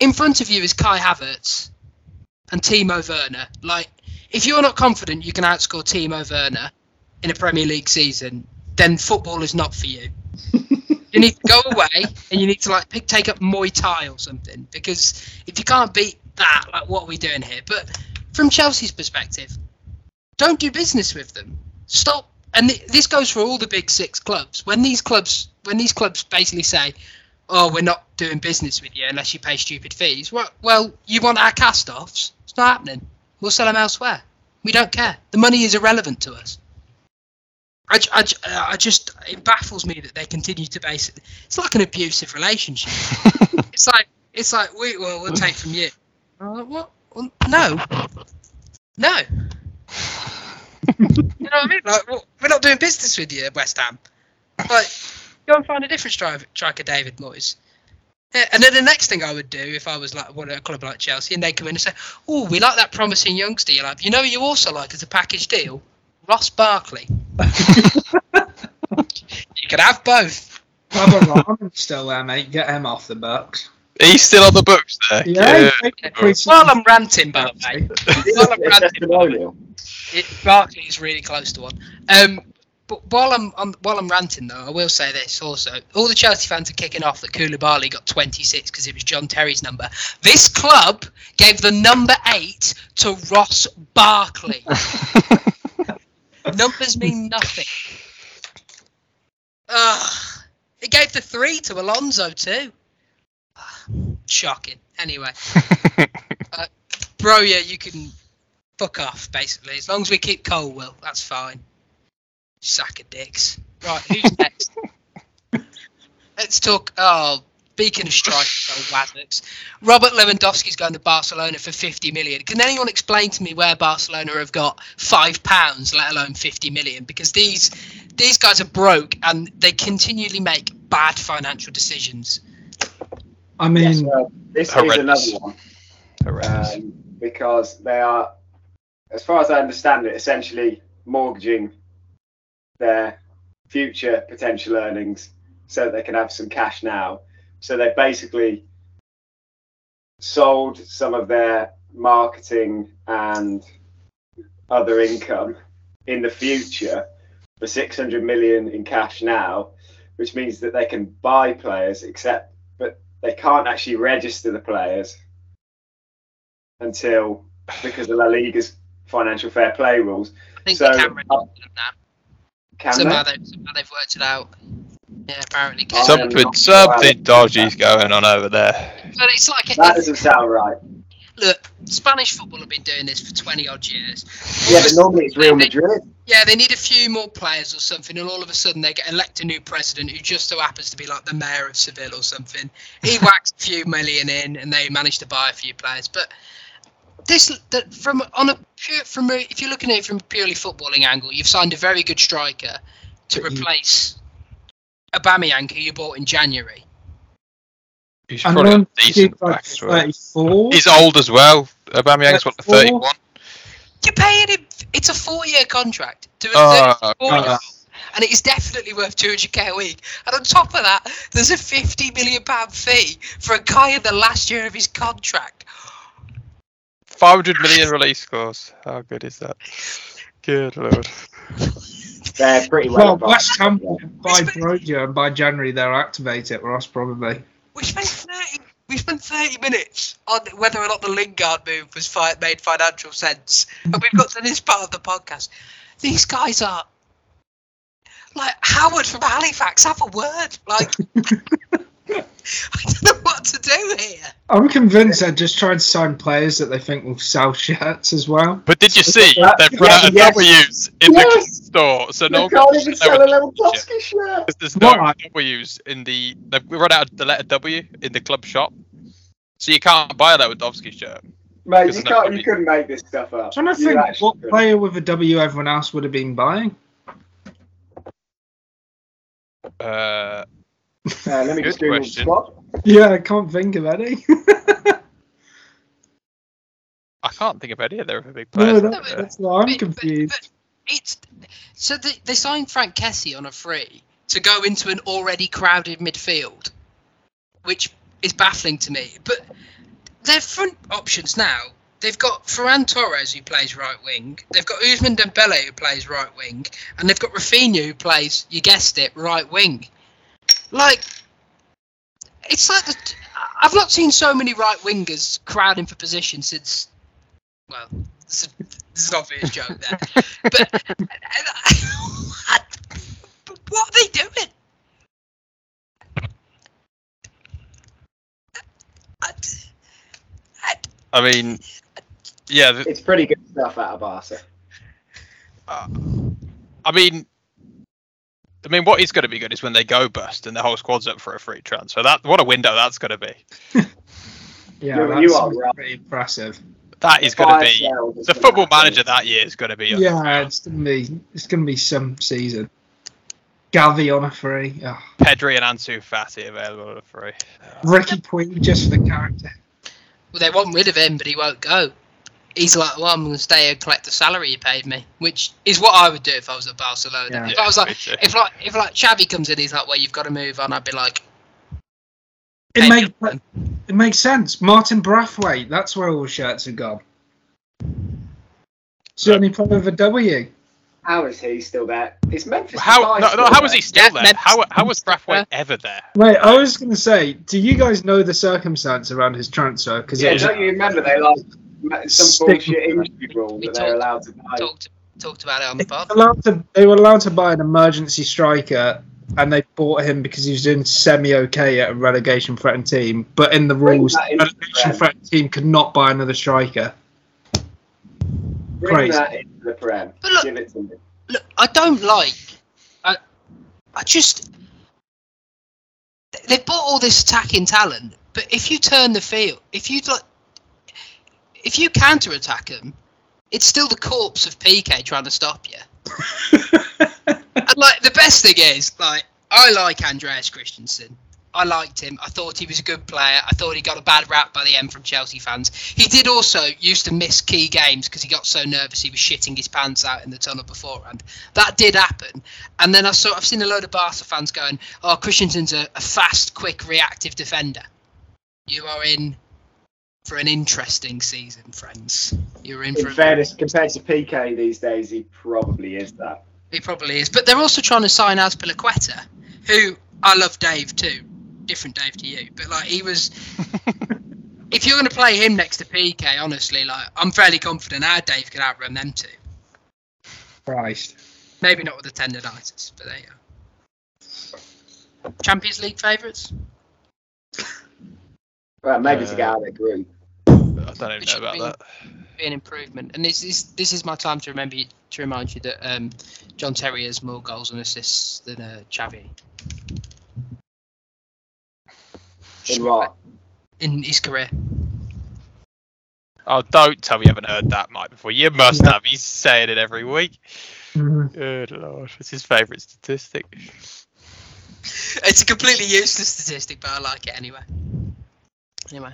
in front of you is Kai Havertz and Timo Werner. Like, if you're not confident you can outscore Timo Werner in a Premier League season, then football is not for you. you need to go away and you need to like pick, take up Muay Thai or something because if you can't beat that, like, what are we doing here? But from Chelsea's perspective, don't do business with them. Stop. And th- this goes for all the big six clubs. When these clubs, when these clubs basically say, "Oh, we're not doing business with you unless you pay stupid fees," well, well, you want our cast-offs? It's not happening. We'll sell them elsewhere. We don't care. The money is irrelevant to us. I, I, I just it baffles me that they continue to base it. It's like an abusive relationship. it's like it's like we well we'll take from you. I'm what? Well, no, no. you know what I mean? Like, well, we're not doing business with you, West Ham. Like, go and find a different striker, striker David Moyes. Yeah, and then the next thing I would do if I was like one at a club like Chelsea, and they come in and say, "Oh, we like that promising youngster you like. You know, you also like as a package deal, Ross Barkley. you could have both. Robert Rahman's still there, mate. Get him off the books. He's still on the books there. Yeah, he's While I'm ranting, by the way, while I'm ranting, it, Barkley is really close to one. Um, but while I'm, I'm while I'm ranting though, I will say this also: all the Chelsea fans are kicking off that Koulibaly got 26 because it was John Terry's number. This club gave the number eight to Ross Barkley. Numbers mean nothing. Ugh. It gave the three to Alonso too. Shocking. Anyway, uh, bro, yeah, you can fuck off basically. As long as we keep Colwill, that's fine. Sack of dicks. Right, who's next? Let's talk. Oh, Beacon of Strike, oh, Waddocks. Robert Lewandowski's going to Barcelona for 50 million. Can anyone explain to me where Barcelona have got five pounds, let alone 50 million? Because these these guys are broke and they continually make bad financial decisions. I mean, Yes, well, this Horrendous. is another one Horrendous. um, because they are, as far as I understand it, essentially mortgaging their future potential earnings so that they can have some cash now. So they basically sold some of their marketing and other income in the future for 600 million in cash now, which means that they can buy players, except but they can't actually register the players until because of La Liga's financial fair play rules. I think So, they can register them now. Can Somehow, they? they, somehow they've worked it out. Yeah, apparently. Oh, Can. Something, not- something dodgy's going on over there. But it's like That doesn't sound right. look, Spanish football have been doing this for 20 odd years. Yeah, but normally it's Real Madrid. Yeah, they need a few more players or something, and all of a sudden they get elect a new president who just so happens to be like the mayor of Seville or something. He whacks a few million in, and they manage to buy a few players. But this, that from on a pure, from a, if you're looking at it from a purely footballing angle, you've signed a very good striker to But you- replace Aubameyang, who you bought in January. He's and probably a decent back as well. 34. He's old as well. Aubameyang's what, 34? 31? You're paying him. It's a four-year contract to a ah, Oh, 34-year-old. And it is definitely worth 200k a week. And on top of that, there's a 50 million pound fee for a guy in the last year of his contract. 500 million release clause. How good is that? Good lord. They're pretty well. well, advanced. West Ham Yeah. by Broja, and by January they'll activate it, Ross, probably. We spent 30, we spent 30 minutes on whether or not the Lingard move was fi- made financial sense, and we've got to this part of the podcast. These guys are like Howard from Halifax. Have a word, like. I don't know what to do here. I'm convinced they're just trying to sign players that they think will sell shirts as well. But did you see Yeah, they've run out of yes. W's in Yes. the store? So They no can't even sell a what the shit. Lewandowski shirt. There's no Why? W's in the. They've run out of the letter W in the club shop, so you can't buy a Lewandowski shirt. Mate, you can't. W. You couldn't make this stuff up. I'm trying to You think what couldn't. player with a W everyone else would have been buying. Uh, Uh, let me Good just Google the question. squad. Yeah, I can't think of any. I can't think of any other of the big no, players. that, there. that's why I'm But- but- confused. but it's so they, they signed Franck Kessie on a free to go into an already crowded midfield, which is baffling to me. But their front options now. They've got Ferran Torres who plays right wing. They've got Ousmane Dembele who plays right wing, and they've got Raphinha who plays, you guessed it, right wing. Like, it's like the, I've not seen so many right wingers crowding for position since. Well, this is, this is an obvious joke there, but but what are they doing? I, I, I mean, yeah. the- It's pretty good stuff out of Barca. uh, I mean, I mean, what is going to be good is when they go bust and the whole squad's up for a free transfer. That what a window that's going to be. Yeah, You- that's you are right. pretty impressive. That is going to be the football happen. manager that year is going to be. Yeah, it's gonna be it's gonna be some season. Gavi on a free. Oh, Pedri and Ansu Fati available for free. Riqui Puig just for the character. well, they want rid of him, but he won't go. He's like, well, I'm going to stay and collect the salary you paid me, which is what I would do if I was at Barcelona. Yeah. If I was like, if like, if like Xavi comes in, he's like, well, you've got to move on. I'd be like, It makes it makes sense. Martin Braithwaite, that's where all shirts have gone. Certainly player with a W. How is he still there? Is Memphis? How no, still no, how was there? he still Yeah, there? Memphis- How how was Braithwaite there. ever there? Wait, I was going to say, do you guys know the circumstance around his transfer? Because Yeah, don't you remember they like ma- some Stick- bullshit injury rule We that they're talked- allowed to buy? talked talked about it on the pod. allowed to, they were allowed to buy an emergency striker, and they bought him because he was doing semi okay at a relegation threatened team. But in the rules, that the relegation the threatened team could not buy another striker. Bring crazy. that into the Prem. But look- Give it to me. look, I don't like. I, I just. They've bought all this attacking talent, but if you turn the field, if you like, if you counter attack them, it's still the corpse of Piqué trying to stop you. And like the best thing is, like, I like Andreas Christensen. I liked him. I thought he was a good player. I thought he got a bad rap by the end from Chelsea fans. He did also used to miss key games because he got so nervous he was shitting his pants out in the tunnel beforehand. That did happen. And then I saw I've seen a load of Barca fans going, "Oh, Christensen's a, a fast, quick, reactive defender." You are in for an interesting season, friends. You're in for. In a- fairness, compared to Piqué these days, he probably is that. He probably is. But they're also trying to sign Azpilicueta, who I love Dave too. Different Dave to you. But like he was if you're gonna play him next to PK, honestly, like I'm fairly confident our Dave can outrun them two. Christ. Maybe not with the tendonitis, but there you go. Champions League favourites? Well, maybe to get Uh, out of the group. I don't even know should about be- that. Be an improvement. And this is this is my time to remember you, to remind you that um, John Terry has more goals and assists than uh, Xavi In what? in his career. Oh, don't tell me you haven't heard that, Mike, before. You must Yeah. have. He's saying it every week. Mhm. Good lord. It's his favourite statistic. It's a completely useless statistic, but I like it anyway. Anyway,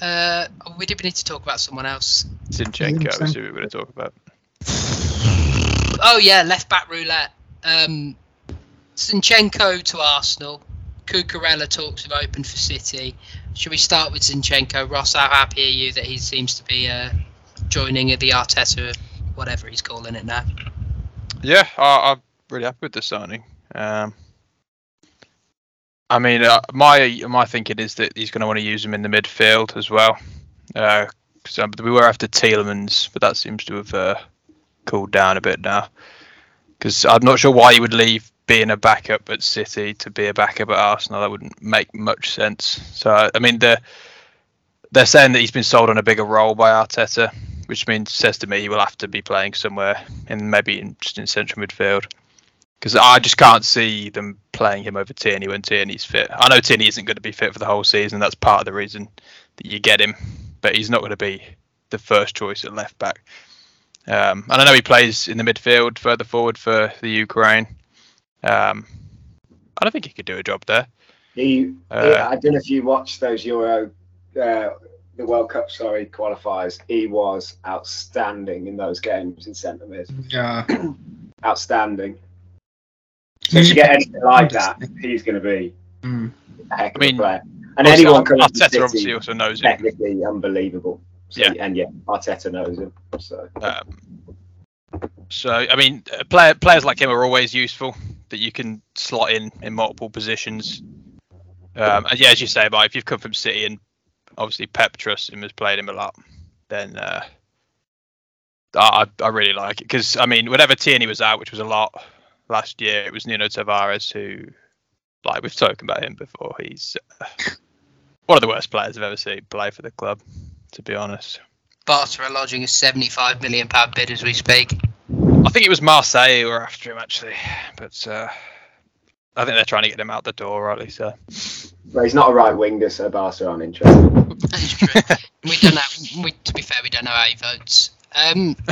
uh, we did we need to talk about someone else. Zinchenko is who we're going to talk about. Oh yeah, left back roulette. Um, Zinchenko to Arsenal. Cucurella talks of open for City. Should we start with Zinchenko? Ross, how happy are you that he seems to be uh, joining the Arteta, whatever he's calling it now? Yeah, I, I'm really happy with the signing. Um, I mean, uh, my my thinking is that he's going to want to use him in the midfield as well. Because um, we were after Tielemans, but that seems to have uh, cooled down a bit now. Because I'm not sure why he would leave being a backup at City to be a backup at Arsenal. That wouldn't make much sense. So I mean, the they're saying that he's been sold on a bigger role by Arteta, which means says to me he will have to be playing somewhere in maybe in, just in central midfield. Because I just can't see them playing him over Tierney when Tierney's fit. I know Tierney isn't going to be fit for the whole season. That's part of the reason that you get him, but he's not going to be the first choice at left back. Um, and I know he plays in the midfield further forward for the Ukraine. Um, I don't think he could do a job there. He, Uh, he- I don't know if you watched those Euro, uh, the World Cup, sorry, qualifiers. He was outstanding in those games in centre mid. Yeah. Outstanding. So if you get anything like that, he's going to be Mm. a heck of I mean, a player. And anyone coming to Arteta City, obviously also knows him. technically unbelievable. So, Yeah. And yeah, Arteta knows him. So Um, so I mean, uh, player, players like him are always useful that you can slot in in multiple positions. Um, and yeah, as you say, Mike, if you've come from City and obviously Pep trusts him, has played him a lot, then uh, I I really like it because I mean, whenever Tierney was out, which was a lot last year, it was Nuno Tavares who, like we've spoken about him before, he's uh, one of the worst players I've ever seen play for the club, to be honest. Barca are lodging a 75 million pound bid as we speak. I think it was Marseille who were after him actually, but uh, I think they're trying to get him out the door, rightly so. well, he's not a right winger, so Barca aren't interested. That is true. we don't know. We, to be fair, we don't know how he votes. Um,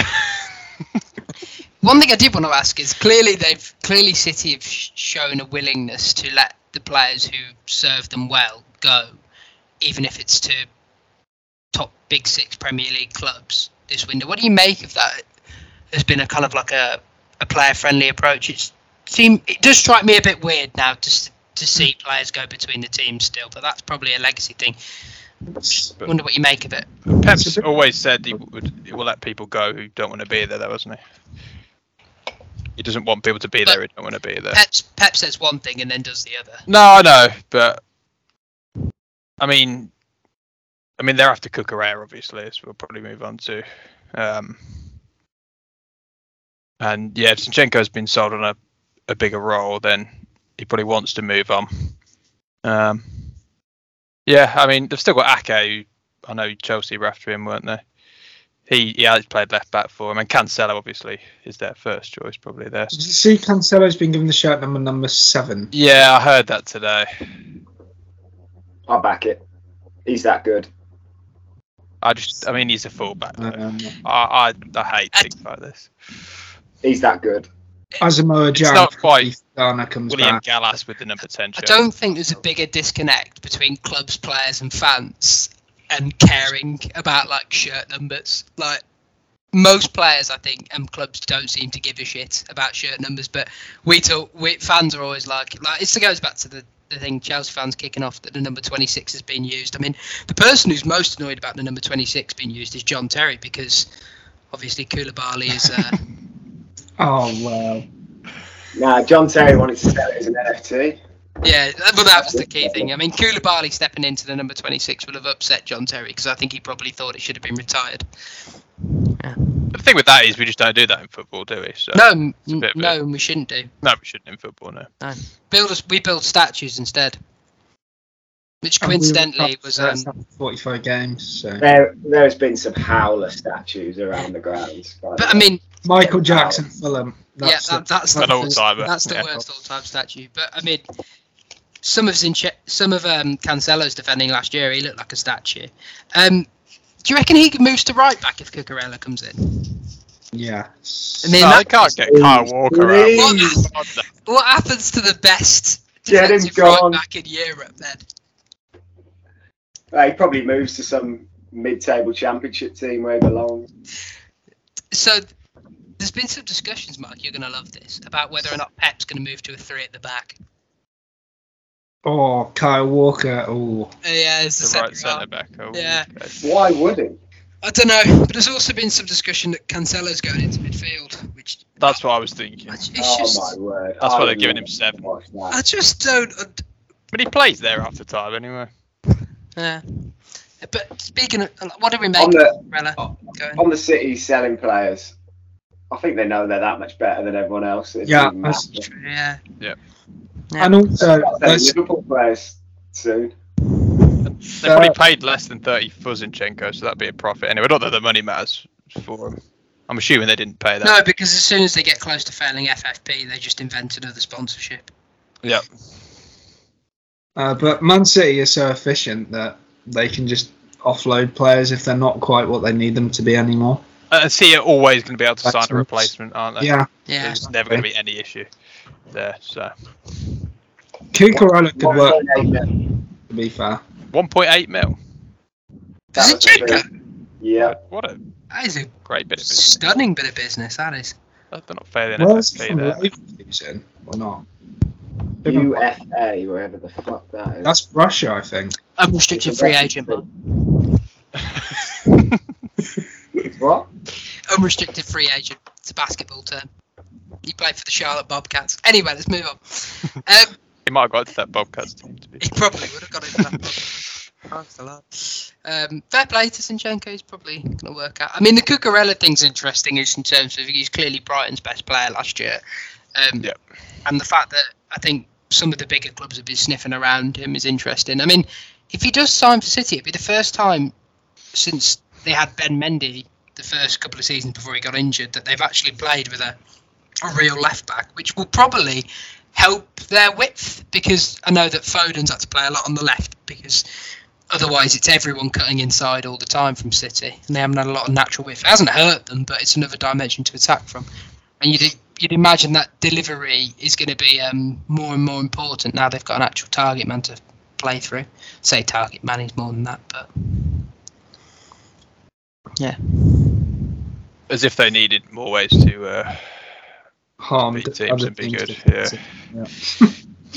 one thing I did want to ask is clearly they've clearly City have shown a willingness to let the players who serve them well go, even if it's to top big six Premier League clubs this window. What do you make of that? There's been a kind of like a, a player friendly approach. It's seem it does strike me a bit weird now to to see players go between the teams still, but that's probably a legacy thing. But- Wonder what you make of it. Pep's always said he would he will let people go who don't want to be there, though, hasn't he? He doesn't want people to be there He don't want to be there. Pep's, Pep says one thing and then does the other. No, I know, but I mean, I mean they're after Cucurella, obviously, as we'll probably move on to. Um, and yeah, if Zinchenko has been sold on a, a bigger role, then he probably wants to move on. Um, yeah, I mean they've still got Ake. Who I know Chelsea were after him, weren't they? He he has played left back for him, and Cancelo obviously is their first choice, probably there. Did you see Cancelo's been given the shirt number number seven? Yeah, I heard that today. I'll back it. He's that good. I just, I mean, he's a fullback. Um, I, I I hate things like this. He's that good. Asamoah It's not quite Ghana comes William back. Gallas with the number ten I don't think there's a bigger disconnect between clubs, players, and fans and caring about like shirt numbers. Like most players, I think, and clubs don't seem to give a shit about shirt numbers. But we talk, we fans are always like, like it goes back to the. The thing Chelsea fans kicking off that the number 26 has been used. I mean, the person who's most annoyed about the number 26 being used is John Terry because obviously Koulibaly is uh, Oh wow! Nah, John Terry wanted to sell it as an NFT. Yeah, well, that was the key thing. I mean, Koulibaly stepping into the number 26 would have upset John Terry because I think he probably thought it should have been retired. The thing with that is we just don't do that in football, do we? So, No, m- a bit a- no, and we shouldn't do. no, we shouldn't in football. No. Build us, we build statues instead, which And we coincidentally was to um, 45 games. So There, there's been some howler statues around the grounds. by the But I mean, Michael Jackson, Fulham. yeah, That's that, that's the all-timer. that's the yeah. worst all-time statue. But I mean, some of Zinche- some of um, Cancelo's defending last year, he looked like a statue. Um, do you reckon he moves to right back if Cucurella comes in? yeah. I mean, no, that- can't get Kyle Walker out. Please. God, no. What happens to the best Get him defensive right back in Europe then? He probably moves to some mid-table championship team where he belongs. So there's been some discussions, Mark. You're going to love this about whether or not Pep's going to move to a three at the back. Oh, Kyle Walker. Oh, Uh, yeah, it's the, The right centre centre back. Oh, Yeah. okay. Why would he? I don't know, but there's also been some discussion that Cancelo's going into midfield, which That's what I was thinking. it's Oh my word! That's I why they're giving him seven. I just don't. und- But he plays there after time anyway. Yeah. But speaking of, what do we make On of the Cucurella on the City selling players, I think they know they're that much better than everyone else. It Yeah, that's matter. Yeah. Yeah. And also They'll sell let's, Liverpool players soon. They Uh, probably paid less than 30 for Zinchenko, so that'd be a profit anyway. Not that the money matters for them. I'm assuming they didn't pay that. No, because as soon as they get close to failing FFP, they just invent another sponsorship. Yeah. uh, but Man City is so efficient that they can just offload players if they're not quite what they need them to be anymore. And City are always going to be able to sign a replacement, aren't they? Yeah, Yeah. There's never going to be any issue there. So Cucurella could work. 1.8 million. To be fair, 1.8 mil. That was Zinchenko? the. Yeah, What a That is a great bit of business. stunning bit of business, that is. They're not failing where's he FFP from there. Leverkusen or not? UFA, wherever the fuck that is. That's Russia, I think. Unrestricted free agent. What? Unrestricted free agent. It's a basketball term. He played for the Charlotte Bobcats. Anyway, let's move on. Um, He might have got to that Bobcats team to be. he probably would have got into that. Um, fair play to Zinchenko. He's probably going to work out. I mean, the Cucurella thing's interesting, is in terms of he's clearly Brighton's best player last year. Um, Yep. And the fact that I think some of the bigger clubs have been sniffing around him is interesting. I mean, if he does sign for City, it'd be the first time since they had Ben Mendy the first couple of seasons before he got injured that they've actually played with a, a real left back, which will probably help their width because I know that Foden's had to play a lot on the left because otherwise it's everyone cutting inside all the time from City and they haven't had a lot of natural width. It hasn't hurt them, but it's another dimension to attack from. And you'd, you'd imagine that delivery is going to be um, more and more important now they've got an actual target man to play through. Say target man is more than that, but yeah. As if they needed more ways to uh, Harmed beat teams other and be good. Yeah.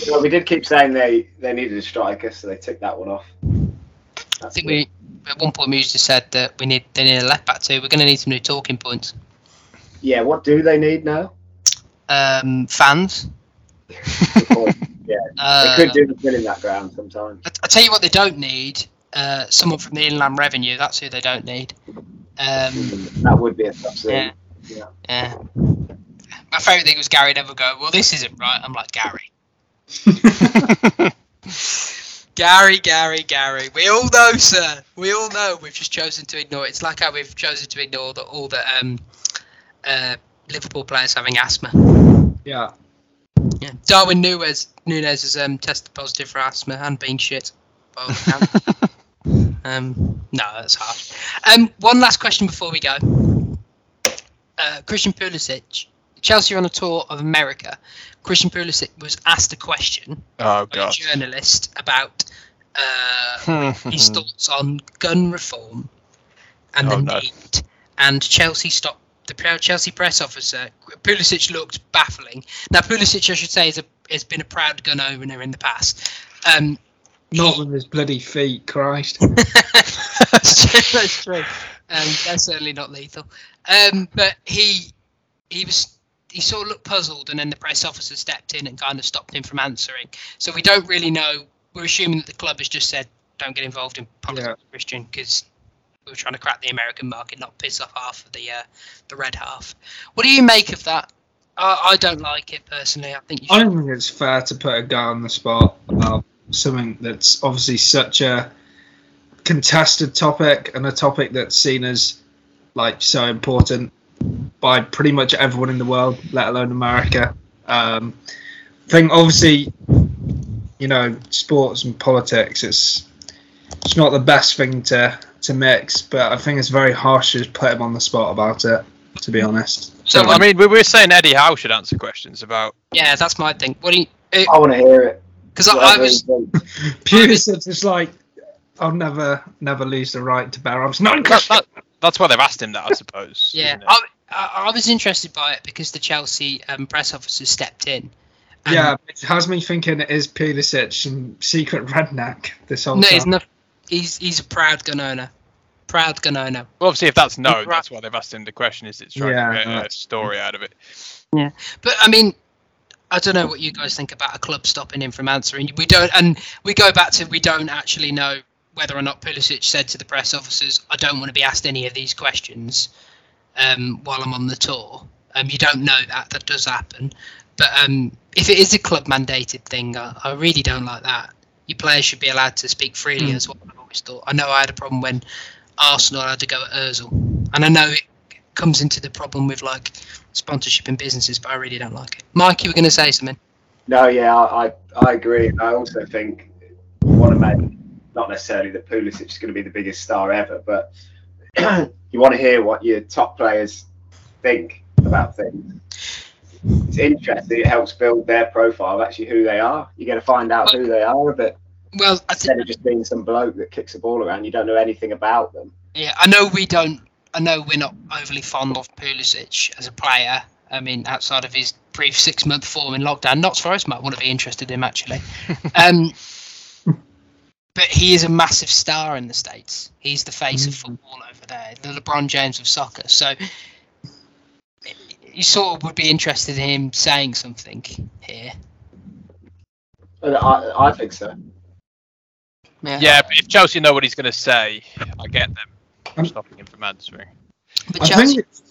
Well, we did keep saying they, they needed a striker, so they took that one off. I think good. we at one point we just said that we need they need a left back too. We're going to need some new talking points. Yeah, what do they need now? Um, fans. Because they Uh, could do with winning that ground sometimes. I, I tell you what they don't need. Uh, someone from the Inland Revenue. That's who they don't need. Um, That would be a tough yeah. scene. yeah. My favourite thing was Gary never go. Well, this isn't right. I'm like Gary. Gary, Gary, Gary. We all know, sir. We all know. We've just chosen to ignore it. It's like how we've chosen to ignore the, all the um, uh, Liverpool players having asthma. Yeah. Yeah. Darwin Nunez, Nunez has um, tested positive for asthma and been shit. um, no, that's harsh. Um, one last question before we go. Uh, Christian Pulisic, Chelsea are on a tour of America. Christian Pulisic was asked a question Oh by a journalist about uh, his thoughts on gun reform and Oh, the no. need. And Chelsea stopped the proud Chelsea press officer. Pulisic looked baffling. Now Pulisic, I should say, is a, has been a proud gun owner in the past. Um, Not with his bloody feet, Christ. that's true. That's true. Um, they're certainly not lethal. Um, but he he was he sort of looked puzzled, and then the press officer stepped in and kind of stopped him from answering. So we don't really know. We're assuming that the club has just said, "Don't get involved in politics, Christian," because we were trying to crack the American market, not piss off half of the uh, the red half. What do you make of that? I, I don't like it personally. I think you I don't think it's fair to put a guy on the spot about something that's obviously such a contested topic and a topic that's seen as like so important by pretty much everyone in the world, let alone America. Um, I think obviously, you know, sports and politics. It's it's not the best thing to to mix, but I think it's very harsh to put him on the spot about it. To be honest. So I mean, we were saying Eddie Howe should answer questions about. yeah, that's my thing. What do you? I want to hear it. Because I, I was he thinks. Pulisic is like, I'll never, never lose the right to bear arms. No, That, that, that's why they've asked him that, I suppose. Yeah. I, I, I was interested by it because the Chelsea um, press officer stepped in. and- yeah, it has me thinking it is Pulisic some secret redneck this whole no, time. he's not. He's he's a proud gun owner. Proud gun owner. Well, obviously, if that's no, Right. that's why they've asked him the question. Is it's trying Yeah, to get a story out of it? Yeah, but I mean, I don't know what you guys think about a club stopping him from answering. We don't, and we go back to we don't actually know whether or not Pulisic said to the press officers, "I don't want to be asked any of these questions um, while I'm on the tour." Um, you don't know that that does happen, but um, if it is a club mandated thing, I, I really don't like that. Your players should be allowed to speak freely, Mm. as what I've always thought. I know I had a problem when Arsenal had to go at Özil, and I know it comes into the problem with like sponsorship and businesses, but I really don't like it. Mike, you were going to say something? No, yeah, I, I, I agree. I also think one of to make not necessarily that Pulisic is going to be the biggest star ever, but you want to hear what your top players think about things. It's interesting. It helps build their profile actually who they are. You're going to find out who they are a bit Well, I instead of just being some bloke that kicks a ball around. You don't know anything about them. yeah, I know we don't. I know we're not overly fond of Pulisic as a player. I mean, outside of his brief six-month form in lockdown, Notts Forest might want to be interested in him actually. um, but he is a massive star in the states. He's the face of football over there, the LeBron James of soccer. So you sort of would be interested in him saying something here. I, I think so. Yeah, but if Chelsea know what he's going to say, I get them Um, stopping him from answering. But I Chelsea, think it's,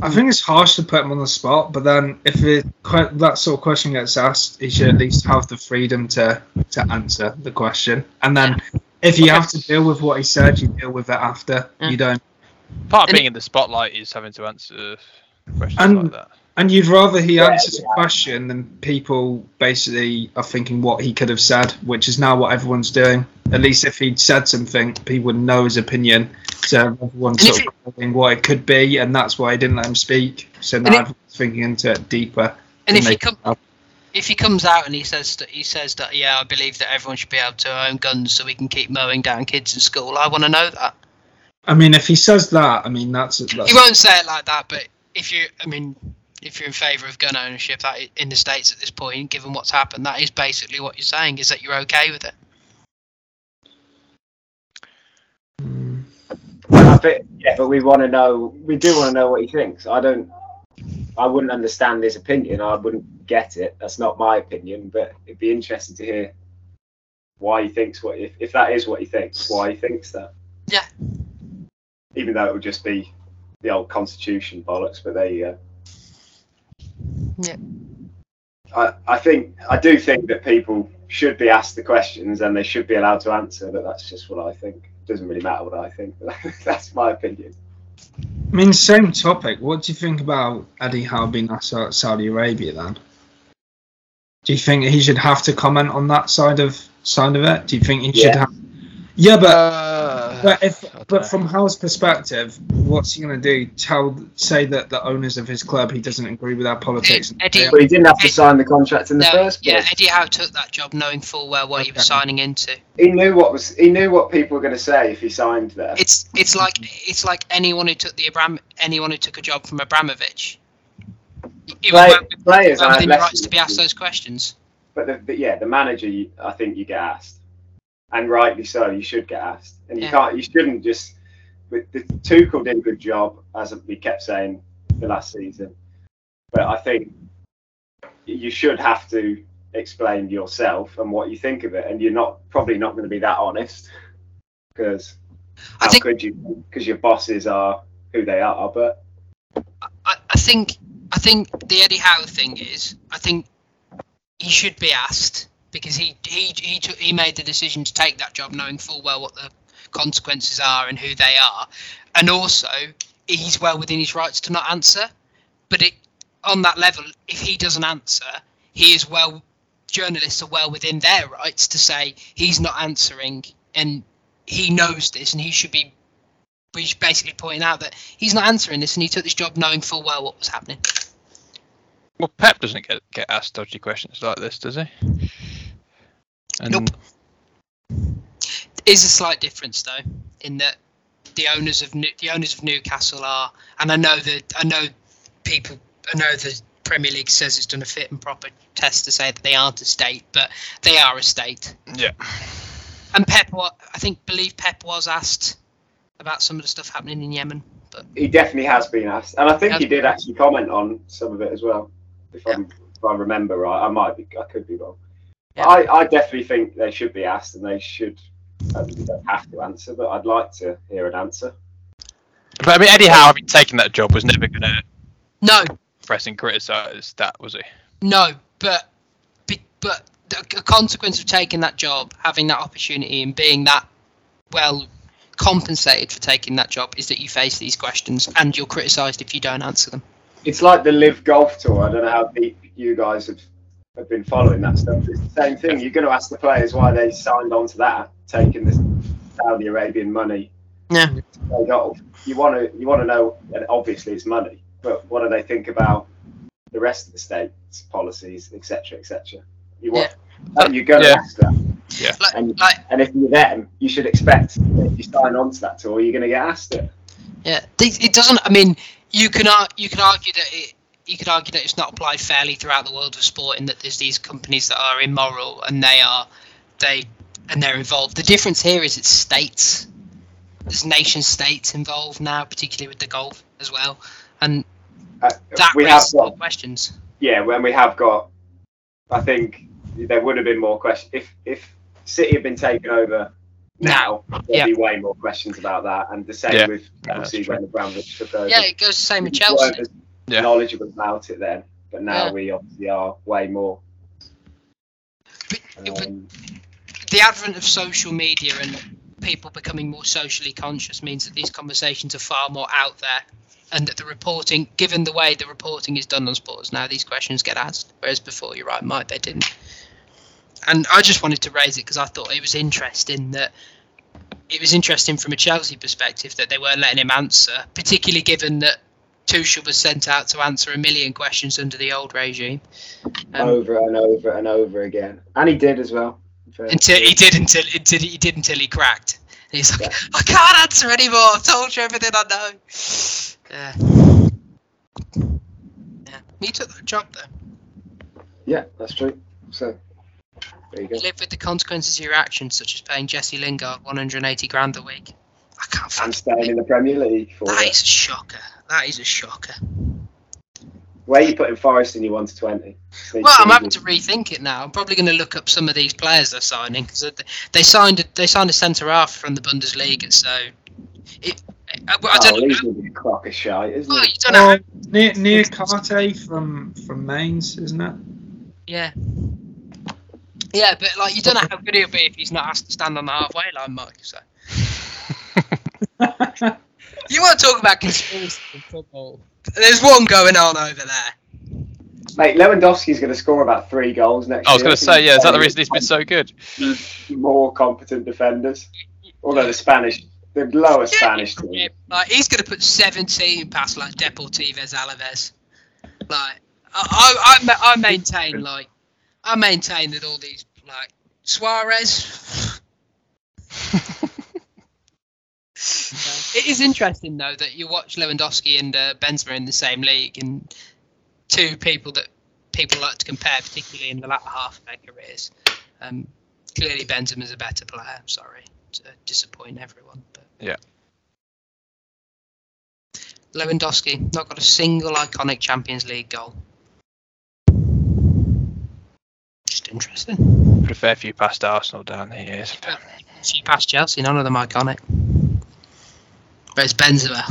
I think it's harsh to put him on the spot, but then if it, que- that sort of question gets asked, he should at least have the freedom to to answer the question. And then if you have to deal with what he said, you deal with it after. Yeah. You don't. Part of And being in the spotlight is having to answer questions And- like that. And you'd rather he Yeah, answers yeah. a question than people basically are thinking what he could have said, which is now what everyone's doing. At least if he'd said something, people would know his opinion. So everyone's sort of thinking what it could be, and that's why he didn't let him speak. So now everyone's thinking into it deeper. and if he make come, it up. if he comes out and he says that he says that yeah, I believe that everyone should be able to own guns so we can keep mowing down kids in school. I want to know that. I mean, if he says that, I mean that's, that's He won't say it like that, but if you, I mean, if you're in favour of gun ownership that in the states at this point, given what's happened, that is basically what you're saying is that you're okay with it. I think, yeah, but we want to know. We do want to know what he thinks. I don't. I wouldn't understand his opinion. I wouldn't get it. That's not my opinion. But it'd be interesting to hear why he thinks what. If, if that is what he thinks, why he thinks that. Yeah. Even though it would just be the old constitution bollocks. But there you go. Yeah. I, I think I do think that people should be asked the questions and they should be allowed to answer. But that's just what I think. It doesn't really matter what I think. But that's my opinion. I mean, same topic. What do you think about Eddie Howe being asked Saudi Arabia then? Do you think he should have to comment on that side of side of it? Do you think he should Yeah. have? Yeah, but Uh, but if but know. from Howe's perspective, what's he going to do? Tell say that the owners of his club he doesn't agree with our politics. Eddie- But he didn't have to sign the contract in the No, first yeah. Eddie Howe took that job knowing full well what he was signing into. He knew what was. He knew what people were going to say if he signed there. It's it's like it's like anyone who took the Abram anyone who took a job from Abramovich. It Play- was players well are within the less rights to be asked those questions. But the, the, yeah, the manager, you, I think you get asked, and rightly so. You should get asked, and you Yeah. can't. You shouldn't just. But the Tuchel did a good job, as we kept saying the last season. But I think you should have to explain yourself and what you think of it, and you're not probably not going to be that honest because I how think- could you? Because your bosses are who they are. But I, I think I think the Eddie Howe thing is I think he should be asked because he he he took, he made the decision to take that job knowing full well what the consequences are and who they are, and also he's well within his rights to not answer. But it on that level, if he doesn't answer, he is well. Journalists are well within their rights to say he's not answering, and he knows this, and he should be he's basically pointing out that he's not answering this and he took this job knowing full well what was happening. Well, Pep doesn't get get asked dodgy questions like this, does he? And Nope. Is a slight difference though, in that the owners of New, the owners of Newcastle are, and I know that I know people, I know the Premier League says it's done a fit and proper test to say that they aren't a state, but they are a state. Yeah. And Pep, wa- I think, believe Pep was asked about some of the stuff happening in Yemen, but he definitely has been asked, and I think Has he did actually comment on some of it as well. If, I'm, if I remember right, I might be, I could be wrong. Yeah. I, I definitely think they should be asked, and they should. I mean, they don't have to answer, but I'd like to hear an answer. But I mean, Eddie Howe, having taken that job, was never going to no, press and criticise that, was he? No, but but the a consequence of taking that job, having that opportunity, and being that well compensated for taking that job is that you face these questions and you're criticised if you don't answer them. It's like the Live Golf Tour. I don't know how deep you guys have, have been following that stuff. It's the same thing. You're going to ask the players why they signed on to that, taking this Saudi Arabian money. Yeah. to play golf. You want to you want to know. And obviously, it's money, but what do they think about the rest of the state's policies, etc., etc. You want. that You're going to Yeah. ask that, Like, and like and if you're them, you should expect if you sign on to that tour, you're going to get asked it. yeah, it it doesn't. I mean, you can you can argue that it. You could argue that it's not applied fairly throughout the world of sport, in that there's these companies that are immoral and they are, they and they're involved. The difference here is it's states. There's nation states involved now, particularly with the golf as well, and Uh, that we have raises more got questions. yeah, when we have got, I think there would have been more questions if if City had been taken over now. There'd Yeah. be way more questions about that, and the same Yeah. with Yeah, that's Chelsea true. when Abramovich took over. Yeah, it goes the same with Chelsea. Yeah. knowledgeable about it then, but now Yeah. we obviously are way more. Um, the advent of social media and people becoming more socially conscious means that these conversations are far more out there and that the reporting given the way the reporting is done on sports now these questions get asked whereas before you're right mike they didn't and i just wanted to raise it because i thought it was interesting that it was interesting from a chelsea perspective that they weren't letting him answer particularly given that Tuchel was sent out to answer a million questions under the old regime um, over and over and over again, and he did as well. until he did until until he did until he cracked. And he's like, I can't answer anymore. I've told you everything I know. Yeah. Yeah. He took that job though. Yeah, that's true. So there you go. Live with the consequences of your actions, such as paying Jesse Lingard 180 grand a week. I can't And fucking. staying in the Premier League for That it. is a shocker. That is a shocker. Where are you putting Forest in your one to twenty? Well, I'm having to rethink it now. I'm probably going to look up some of these players they're signing because they signed a, they signed a centre half from the Bundesliga. So, it, I, I Oh, don't know. he's gonna be a crock of shite, isn't Well, he? you don't know. Uh, near Niakhaté from from Mainz, isn't it? Yeah. Yeah, but like you don't know how good he'll be if he's not asked to stand on the halfway line, Mike. So you want to talk about conspiracy in football? There's one going on over there. Mate, Lewandowski's going to score about three goals next I was year. going to say, yeah, is that the reason he's been so good? More competent defenders. Although the Spanish, the lower Spanish team. Like he's going to put 17 past like Deportivo Alaves. Like I, I, I, I maintain like I maintain that all these like Suarez. it is interesting though that you watch Lewandowski and uh, Benzema in the same league, and two people that people like to compare, particularly in the latter half of their careers. Um, clearly, Benzema's a better player. Sorry to disappoint everyone, but Yeah. Lewandowski not got a single iconic Champions League goal. Just interesting. Put a fair few past Arsenal down the years. Few past Chelsea, none of them iconic. Whereas Benzema,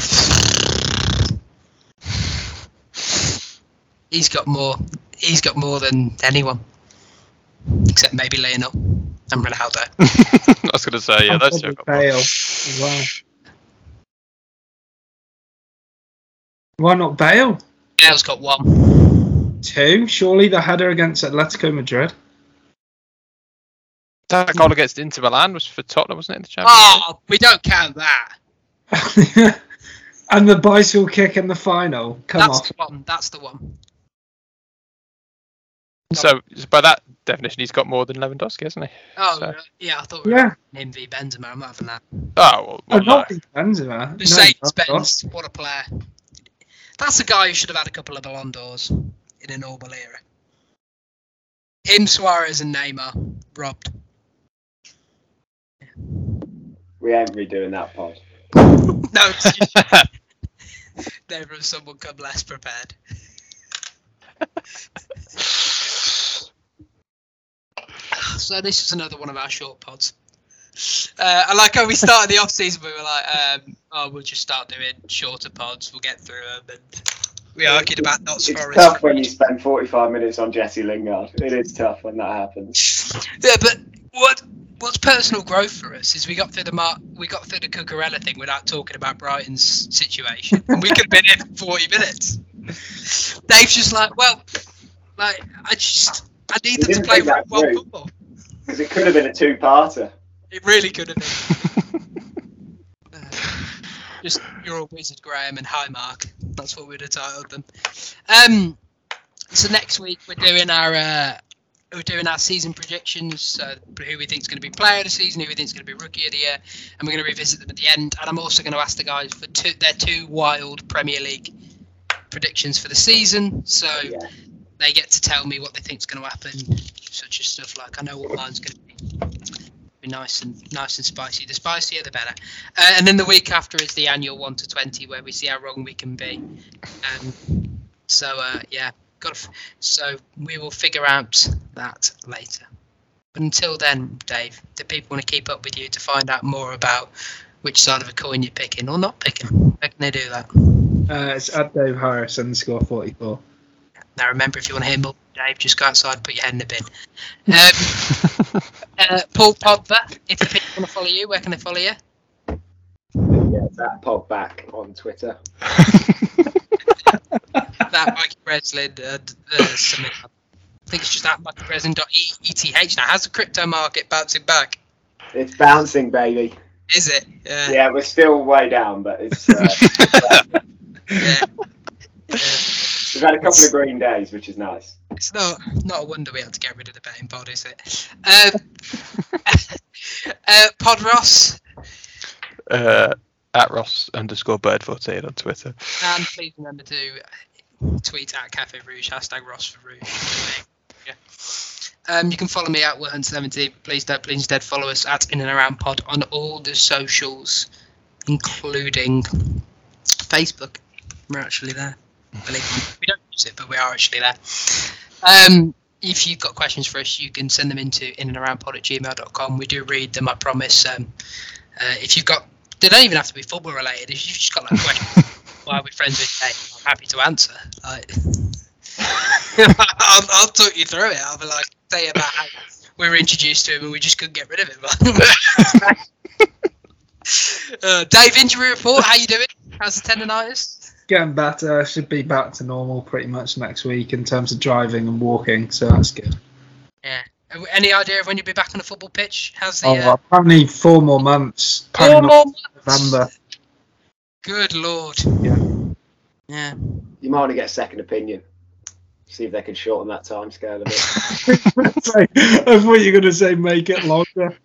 he's got more. He's got more than anyone, except maybe Lionel and Ronaldo. I was going to say, yeah, that's probably your Bale as. Why not Bale? Bale's got one. Two? Surely the header against Atletico Madrid. That goal against Inter Milan was for Tottenham, wasn't it? In the Champions oh, League? Oh, we don't count that. and the bicycle kick in the final. Come That's off. the one. That's the one. So, by that definition, he's got more than Lewandowski, hasn't he? Oh, So- yeah. I thought we were Yeah. him v Benzema. I'm not having that. Oh, well, Oh, well no. not Benzema. Mercedes No, Benz, what a player. That's a guy who should have had a couple of Ballon d'Ors in a normal era. Him, Suarez, and Neymar robbed. We ain't redoing that pod. no, excuse- never has someone come less prepared. So this is another one of our short pods. Uh, I like how we started the off season. We were like, um, "Oh, we'll just start doing shorter pods. We'll get through them." And we argued about not. It's Forest. tough when you spend 45 minutes on Jesse Lingard. It is tough when that happens. Yeah, but what what's personal growth for us is we got through the mar- we got through the Cucurella thing without talking about Brighton's situation, and we could have been here for forty minutes. Dave's just like, well, like I just I need them to play that well through. football. Because it could have been a two-parter. It really could have been. Uh, just you're a wizard, Graham, and hi, Mark. That's what we'd have titled them. Um, so next week we're doing our uh, we're doing our season predictions. So who we think is going to be player of the season, who we think is going to be rookie of the year, and we're going to revisit them at the end. And I'm also going to ask the guys for two, their two wild Premier League predictions for the season. So Yeah. they get to tell me what they think is going to happen, such as stuff like I know what mine's going to be. Be nice and nice and spicy. The spicier, the better. Uh, and then the week after is the annual one to twenty, where we see how wrong we can be. Um, so uh, yeah, got. F- so we will figure out that later. But until then, Dave, do people want to keep up with you to find out more about which side of a coin you're picking or not picking? How can they do that? Uh, it's at Dave Harris underscore 44. Now remember, if you want to hear more, Dave, just go outside and put your head in the bin. Um, uh, Paul Pogba, if the people want to follow you, where can they follow you? Yeah, that pod back on Twitter. That Mikey Breslin, uh, uh, something. I think it's just at Mikey Breslin.eth now. How's the crypto market bouncing back? It's bouncing, baby. Is it? Yeah. Yeah, we're still way down, but it's. Uh, yeah. we've had a couple of green days, which is nice. It's not not a wonder we had to get rid of the betting pod, is it? Um, uh, Pod Ross, uh, at Ross underscore bird 14 on Twitter. and please remember to tweet at Cafe Rouge, hashtag Ross for Rouge. Yeah. Um, you can follow me at Wilhunt70. Please don't, please instead follow us at In and Around Pod on all the socials, including Facebook. We're actually there. Believe me. We don't use it, but we are actually there. Um, if you've got questions for us, you can send them into in and around pod at gmail.com. We do read them, I promise. Um, uh, if you've got, they don't even have to be football related. If you've just got like questions, why are we friends with Dave? I'm happy to answer. Like, I'll, I'll talk you through it. I'll be like, say about how we were introduced to him and we just couldn't get rid of him. uh, Dave, injury report. How you doing? How's the tendonitis? Getting better. Should be back to normal pretty much next week in terms of driving and walking. So that's good. Yeah. Uh, Any idea of when you'll be back on the football pitch? How's the? Oh, Uh, apparently four more months. four more months? November. Good lord. Yeah. Yeah. You might want to get a second opinion. See if they can shorten that time scale a bit. Sorry, I thought you were going to say make it longer.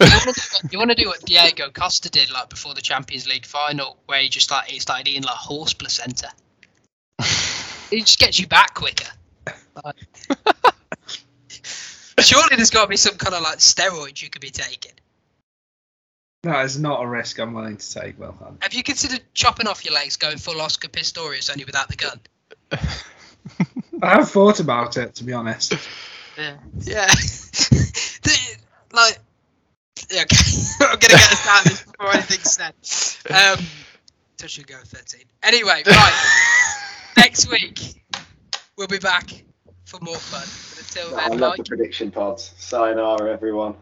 You want, to do what, you want to do what Diego Costa did like before the Champions League final, where he just like he started eating like horse placenta. it just gets you back quicker. Like- Surely there's got to be some kind of like steroids you could be taking. That is not a risk I'm willing to take, Will Have you considered chopping off your legs, going full Oscar Pistorius, only without the gun? I have thought about it, to be honest. Yeah. Yeah. Like, yeah, okay. I'm gonna get us out this before anything's said. Um, touch and go 13. Anyway, right. Next week we'll be back for more fun. But until I then, love like, the prediction pods. Sayonara, everyone.